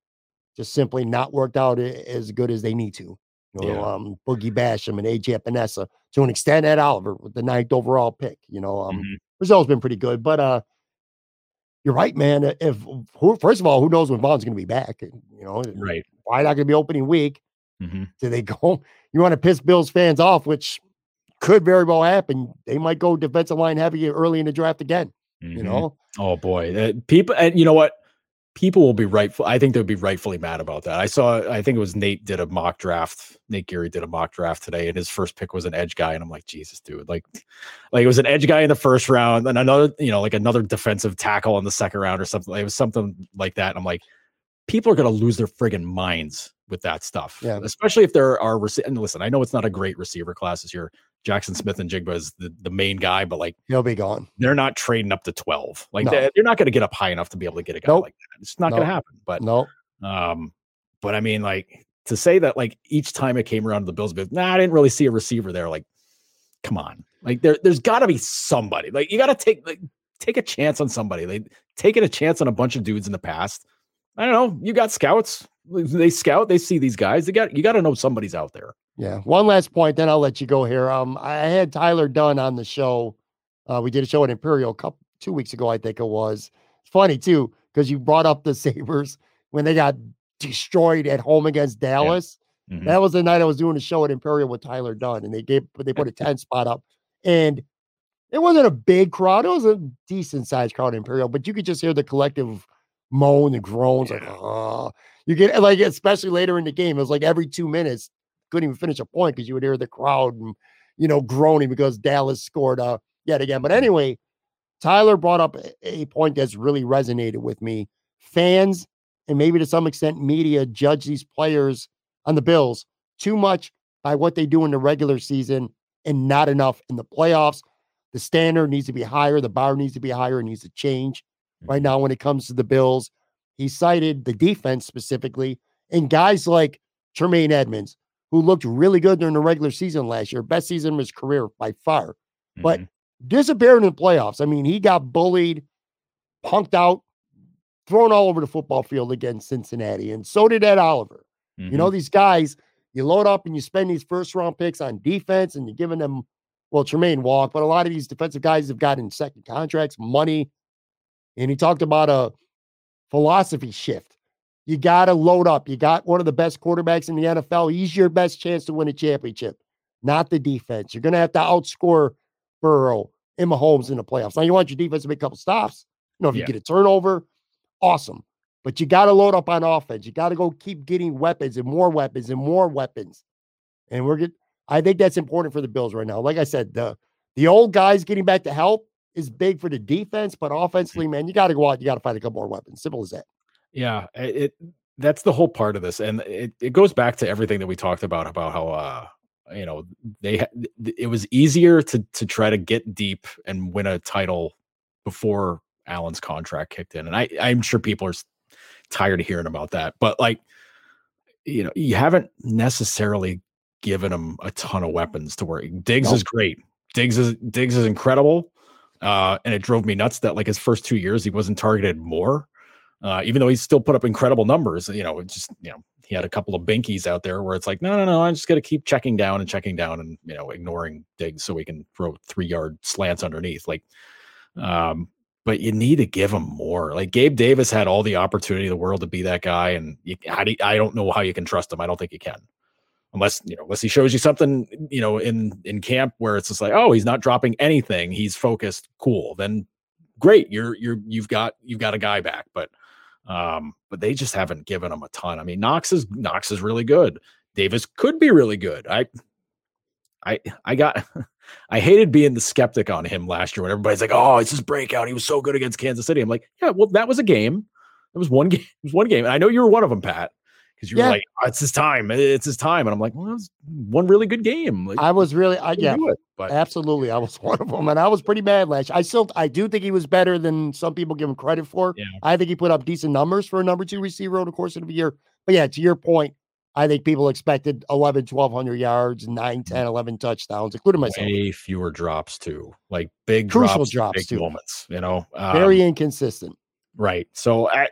just simply not worked out as good as they need to. You know, yeah. um, Boogie Basham and AJ Epenesa to an extent, Ed Oliver with the ninth overall pick. You know, um, mm-hmm. Brazil's been pretty good, but uh, you're right, man. If who, first of all, who knows when Von's going to be back? You know, right? Why not going to be opening week? Mm-hmm. Do they go? You want to piss Bills fans off, which could very well happen. They might go defensive line heavy early in the draft again. Mm-hmm. You know? Oh boy, uh, people, and you know what? people will be rightful. I think they'll be rightfully mad about that. I saw, I think it was Nate did a mock draft. Nate Geary did a mock draft today, and his first pick was an edge guy. And I'm like, Jesus, dude, like, like it was an edge guy in the first round, and another, you know, like another defensive tackle in the second round or something. It was something like that. And I'm like, people are gonna lose their friggin' minds with that stuff. Yeah. Especially if there are and listen, I know it's not a great receiver class this year. Jaxon Smith-Njigba is the, the main guy, but like he'll be gone. They're not trading up to 12. Like no. they, are not going to get up high enough to be able to get a guy nope. like that. It's not nope. going to happen. But no, um, but I mean, like to say that like each time it came around to the Bills, but nah, I didn't really see a receiver there. Like, come on, like there, there's got to be somebody. Like you got to take like take a chance on somebody. They taken a chance on a bunch of dudes in the past. I don't know. You got scouts. They scout. They see these guys. They got you got to know somebody's out there. Yeah. One last point, then I'll let you go here. Um, I had Tyler Dunne on the show. Uh, we did a show at Imperial a couple two weeks ago, I think it was. It's funny too because you brought up the Sabres when they got destroyed at home against Dallas. Yeah. Mm-hmm. That was the night I was doing a show at Imperial with Tyler Dunne, and they gave they put a 10 spot up. And it wasn't a big crowd, it was a decent sized crowd at Imperial, but you could just hear the collective moan and groans, yeah. like, oh, you get like, especially later in the game, it was like every two minutes, couldn't even finish a point because you would hear the crowd and you know groaning because Dallas scored uh yet again. But anyway, Tyler brought up a point that's really resonated with me. Fans and maybe to some extent media judge these players on the Bills too much by what they do in the regular season and not enough in the playoffs. The standard needs to be higher, the bar needs to be higher, it needs to change. Right mm-hmm. now, when it comes to the Bills, he cited the defense specifically and guys like Tremaine Edmunds, who looked really good during the regular season last year, best season of his career by far, mm-hmm. but disappeared in the playoffs. I mean, he got bullied, punked out, thrown all over the football field against Cincinnati, and so did Ed Oliver. Mm-hmm. You know, mm-hmm. these guys, you load up and you spend these first round picks on defense, and you're giving them, well, Tremaine walk, but a lot of these defensive guys have gotten second contracts, money. And he talked about a philosophy shift. You got to load up. You got one of the best quarterbacks in the NFL. He's your best chance to win a championship, not the defense. You're going to have to outscore Burrow and Mahomes in the playoffs. Now, you want your defense to make a couple stops. You know, if yeah. you get a turnover, awesome. But you got to load up on offense. You got to go keep getting weapons and more weapons and more weapons. And we're good. I think that's important for the Bills right now. Like I said, the the old guys getting back to help is big for the defense, but mm. offensively, man, you got to go out. You got to find a couple more weapons. Simple as that. Yeah, it that's the whole part of this, and it, it goes back to everything that we talked about about how uh you know they it was easier to to try to get deep and win a title before Allen's contract kicked in, and I I'm sure people are tired of hearing about that, but like you know you haven't necessarily given him a ton of weapons to work. Diggs nope. is great. Diggs is Diggs is incredible. Uh, and it drove me nuts that like his first two years he wasn't targeted more uh, even though he's still put up incredible numbers. You know, just you know he had a couple of binkies out there where it's like, no, no, no, I'm just going to keep checking down and checking down and you know ignoring Diggs so we can throw three yard slants underneath. Like, um, but you need to give him more. Like Gabe Davis had all the opportunity in the world to be that guy, and you, do I don't know how you can trust him. I don't think you can. Unless you know, unless he shows you something, you know, in in camp where it's just like, oh, he's not dropping anything, he's focused, cool. Then great, you're you're you've got you've got a guy back. But um, but they just haven't given him a ton. I mean, Knox is Knox is really good. Davis could be really good. I I I got I hated being the skeptic on him last year when everybody's like, "Oh, it's his breakout. He was so good against Kansas City." I'm like, "Yeah, well, that was a game. It was one game. It was one game." And I know you were one of them, Pat because you yeah. were like, oh, "It's his time. It's his time," and I'm like, "Well, that was one really good game." Like, I was really, I, yeah, it, but absolutely, I was one of them, and I was pretty mad last. I still, I do think he was better than some people give him credit for. Yeah. I think he put up decent numbers for a number two receiver over the course of the year. But yeah, to your point, I think people expected 11, 1200 yards, 9, 10, 11 touchdowns, including myself. Way fewer drops too, like big Crucial drops, drops, big too. moments. You know, um, Very inconsistent. right. So I,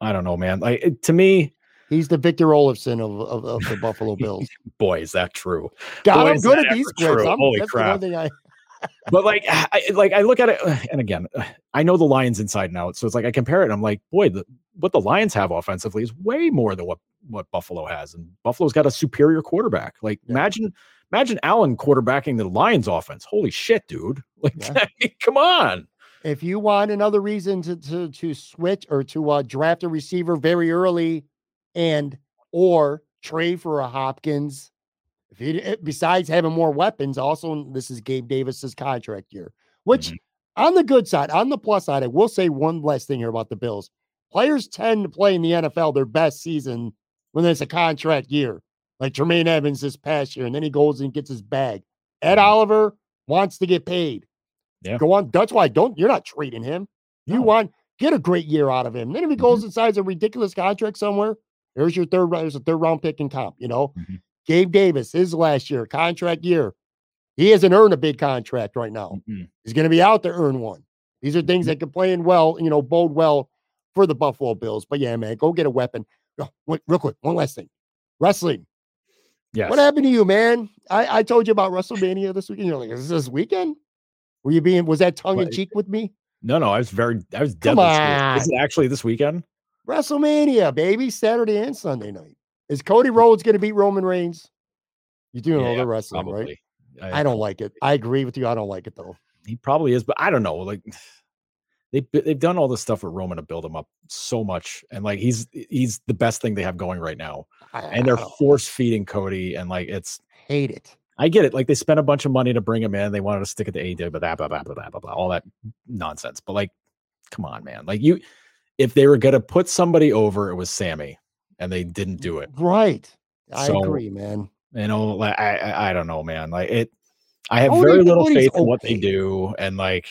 I don't know, man. Like it- to me, He's the Victor Olofsson of, of, of the Buffalo Bills. boy, is that true. God, Boy, I'm good at these quips. I'm, Holy that's the one crap. thing I but like I, like I look at it and again I know the Lions inside and out so it's like I compare it and I'm like boy the, what the Lions have offensively is way more than what what Buffalo has and Buffalo's got a superior quarterback like Yeah. imagine imagine Allen quarterbacking the Lions offense holy shit dude like Yeah. come on if you want another reason to to to switch or to uh, draft a receiver very early and or trade for a Hopkins, if you eh, besides having more weapons, also this is Gabe Davis's contract year. Which Mhm. on the good side, on the plus side, I will say one last thing here about the Bills. Players tend to play in the NFL their best season when there's a contract year, like Jermaine Evans this past year, and then he goes and gets his bag. Ed Mhm. Oliver wants to get paid. Yeah. Go on. That's why don't you're not trading him. You No. want get a great year out of him. Then if he goes and signs a ridiculous contract somewhere, there's your third round, there's a third round pick in comp, you know. Mhm. Gabe Davis, his last year, contract year. He hasn't earned a big contract right now. Mhm. He's going to be out to earn one. These are things that can play in well, you know, bode well for the Buffalo Bills. But yeah, man, go get a weapon. Oh, wait, real quick, one last thing. Wrestling. yes What happened to you, man? I, I told you about WrestleMania this weekend. You're like, is this weekend? Were you being was that tongue in cheek with me? no no I was very I was Come deadly serious. is it actually this weekend WrestleMania, baby, Saturday and Sunday night. Is Cody Rhodes going to beat Roman Reigns? You do know Yeah, the wrestling, right? probably I don't like it. I agree with you. I don't like it though. he probably is, but I don't know. Like they they've done all this stuff with Roman to build him up so much, and like he's he's the best thing they have going right now, I, and they're force feeding Cody, and like it's hate it. I get it. Like they spent a bunch of money to bring him in, they wanted to stick it to AEW, blah blah blah blah blah blah, blah all that nonsense. But like, come on, man. Like you, if they were gonna put somebody over, it was Sammy, and they didn't do it. Right. I So, agree, man. You know, like I I, I don't know, man. Like it, I have Cody- very little Cody's faith in what they do, and like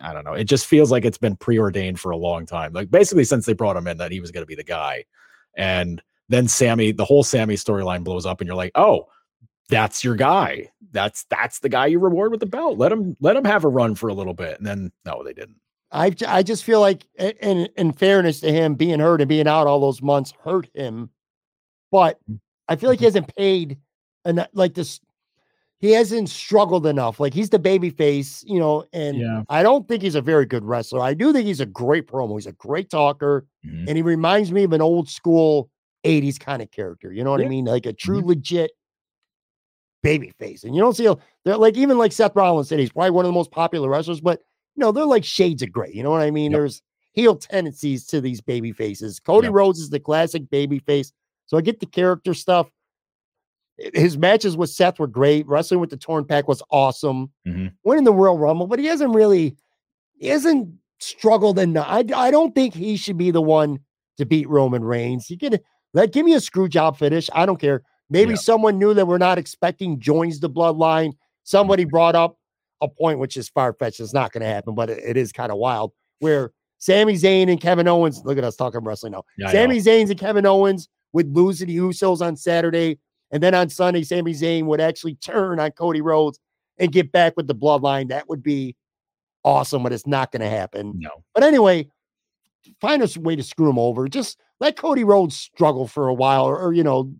I don't know. It just feels like it's been preordained for a long time. Like basically since they brought him in, that he was going to be the guy, and then Sammy, the whole Sammy storyline blows up, and you're like, oh, that's your guy. That's that's the guy you reward with the belt. Let him let him have a run for a little bit, and then no, they didn't. I I just feel like, in in fairness to him, being hurt and being out all those months hurt him, but Mm. I feel like he hasn't paid enough. Like this, he hasn't struggled enough. Like he's the baby face, you know. And Yeah. I don't think he's a very good wrestler. I do think he's a great promo. He's a great talker, Mhm. and he reminds me of an old school '80s kind of character. You know what I mean? Like a true legit baby face. And you don't see they're like even like Seth Rollins said, he's probably one of the most popular wrestlers, but know, they're like shades of gray. You know what I mean? Yep. There's heel tendencies to these baby faces. Cody Yep. Rhodes is the classic baby face. So I get the character stuff. His matches with Seth were great. Wrestling with the Torn Pack was awesome. Mhm. Winning the Royal Rumble, but he hasn't really, he hasn't struggled enough. I, I don't think he should be the one to beat Roman Reigns. He could like give me a screw job finish. I don't care. Maybe someone new that we're not expecting joins the bloodline. Somebody brought up a point which is far fetched. It's not going to happen, but it, it is kind of wild. Where Sami Zayn and Kevin Owens, look at us talking wrestling now. Yeah, Sami. Zayn's and Kevin Owens would lose to the Usos on Saturday. And then on Sunday, Sami Zayn would actually turn on Cody Rhodes and get back with the bloodline. That would be awesome, but it's not going to happen. no. But anyway, find a way to screw him over. Just let Cody Rhodes struggle for a while, or, or, you know,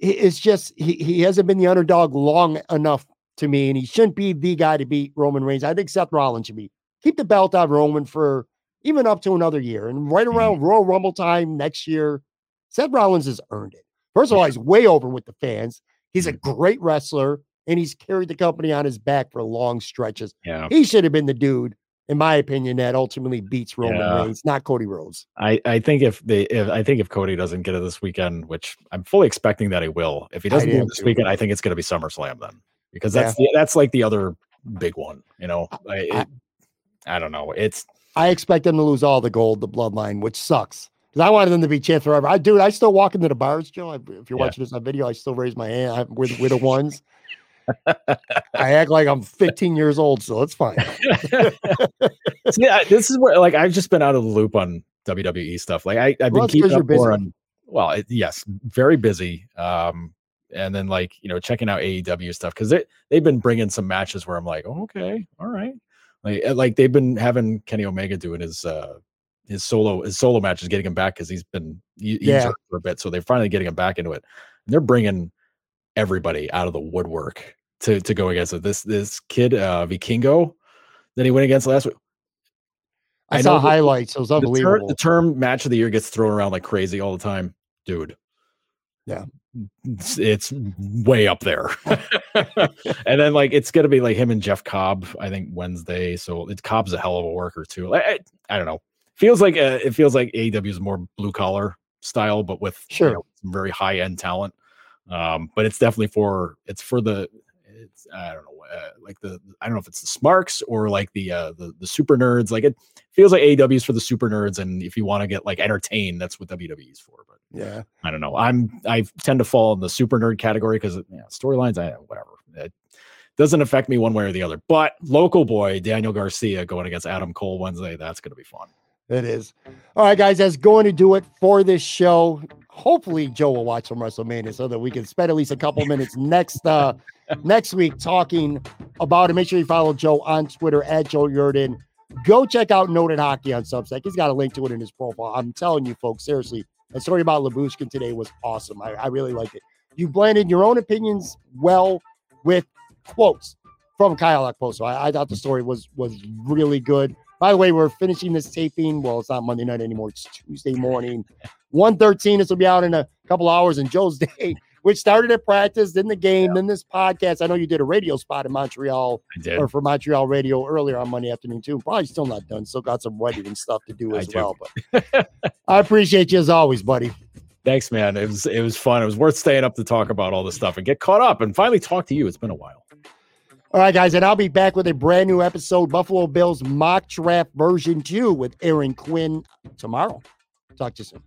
it's just he he hasn't been the underdog long enough to me, and he shouldn't be the guy to beat Roman Reigns. I think Seth Rollins should be keep the belt on Roman for even up to another year, and right Mhm. around Royal Rumble time next year, Seth Rollins has earned it. First of all, he's way over with the fans. He's a great wrestler, and he's carried the company on his back for long stretches. Yeah. He should have been the dude, in my opinion, that ultimately beats Roman Yeah. Reigns, not Cody Rhodes. I, I think if they if I think if Cody doesn't get it this weekend, which I'm fully expecting that he will, if he doesn't get it this too. weekend, I think it's going to be SummerSlam then, because Yeah. that's the, that's like the other big one. You know, I, I- it, I don't know. It's I expect them to lose all the gold, the bloodline, which sucks. Because I wanted them to be champ forever. I dude, I still walk into the bars, Joe. I, if you're Yeah. watching this on video, I still raise my hand I, with with the ones. I act like I'm 15 years old, so it's fine. I- this is where like I've just been out of the loop on WWE stuff. Like I, I've been Well, 'cause keeping up more on well, it, yes, very busy. Um, and then like you know checking out AEW stuff because they they've been bringing some matches where I'm like, oh, okay, all right, like eh, like they've been having Kenny Omega doing his uh his solo his solo matches, getting him back because he's been he, Yeah. for a bit, so they're finally getting him back into it. And they're bringing everybody out of the woodwork to to go against it. This this kid uh Vikingo that he went against last week. I, I saw highlights. It was The term, unbelievable. the term match of the year gets thrown around like crazy all the time, dude. Yeah. It's, it's way up there. and then like it's gonna be like him and Jeff Cobb, I think Wednesday. So it Cobb's a hell of a worker too. I, I, I don't know. Feels like uh, it feels like AEW is more blue collar style, but with you Sure. know, some very high end talent. Um, but it's definitely for it's for the it's I don't know uh, like the I don't know if it's the smarks or like the uh the, the super nerds. Like it feels like AEW is for the super nerds, and if you want to get like entertained, that's what WWE is for. But yeah. I don't know. I'm I tend to fall in the super nerd category because yeah, storylines, I whatever. It doesn't affect me one way or the other. But local boy Daniel Garcia going against Adam Cole Wednesday, that's going to be fun. It is. All right, guys, that's going to do it for this show. Hopefully, Joe will watch some WrestleMania so that we can spend at least a couple minutes next uh next week talking about it. Make sure you follow Joe on Twitter at Joe Yerdon. Go check out Noted Hockey on Substack. He's got a link to it in his profile. I'm telling you, folks, seriously, the story about Lyubushkin today was awesome. I, I really liked it. You blended your own opinions well with quotes from Kyle Okposo. I, I thought the story was was really good. By the way, we're finishing this taping. Well, it's not Monday night anymore. It's Tuesday morning. 113. This will be out in a couple hours. And Joe's day, which started at practice, then the game, then this podcast. I know you did a radio spot in Montreal or for Montreal radio earlier on Monday afternoon, too. Probably still not done. Still got some writing and stuff to do I as do. well. But I appreciate you as always, buddy. Thanks, man. It was it was fun. It was worth staying up to talk about all this stuff and get caught up and finally talk to you. It's been a while. All right, guys, and I'll be back with a brand new episode, Buffalo Bills mock draft version two with Aaron Quinn tomorrow. Talk to you soon.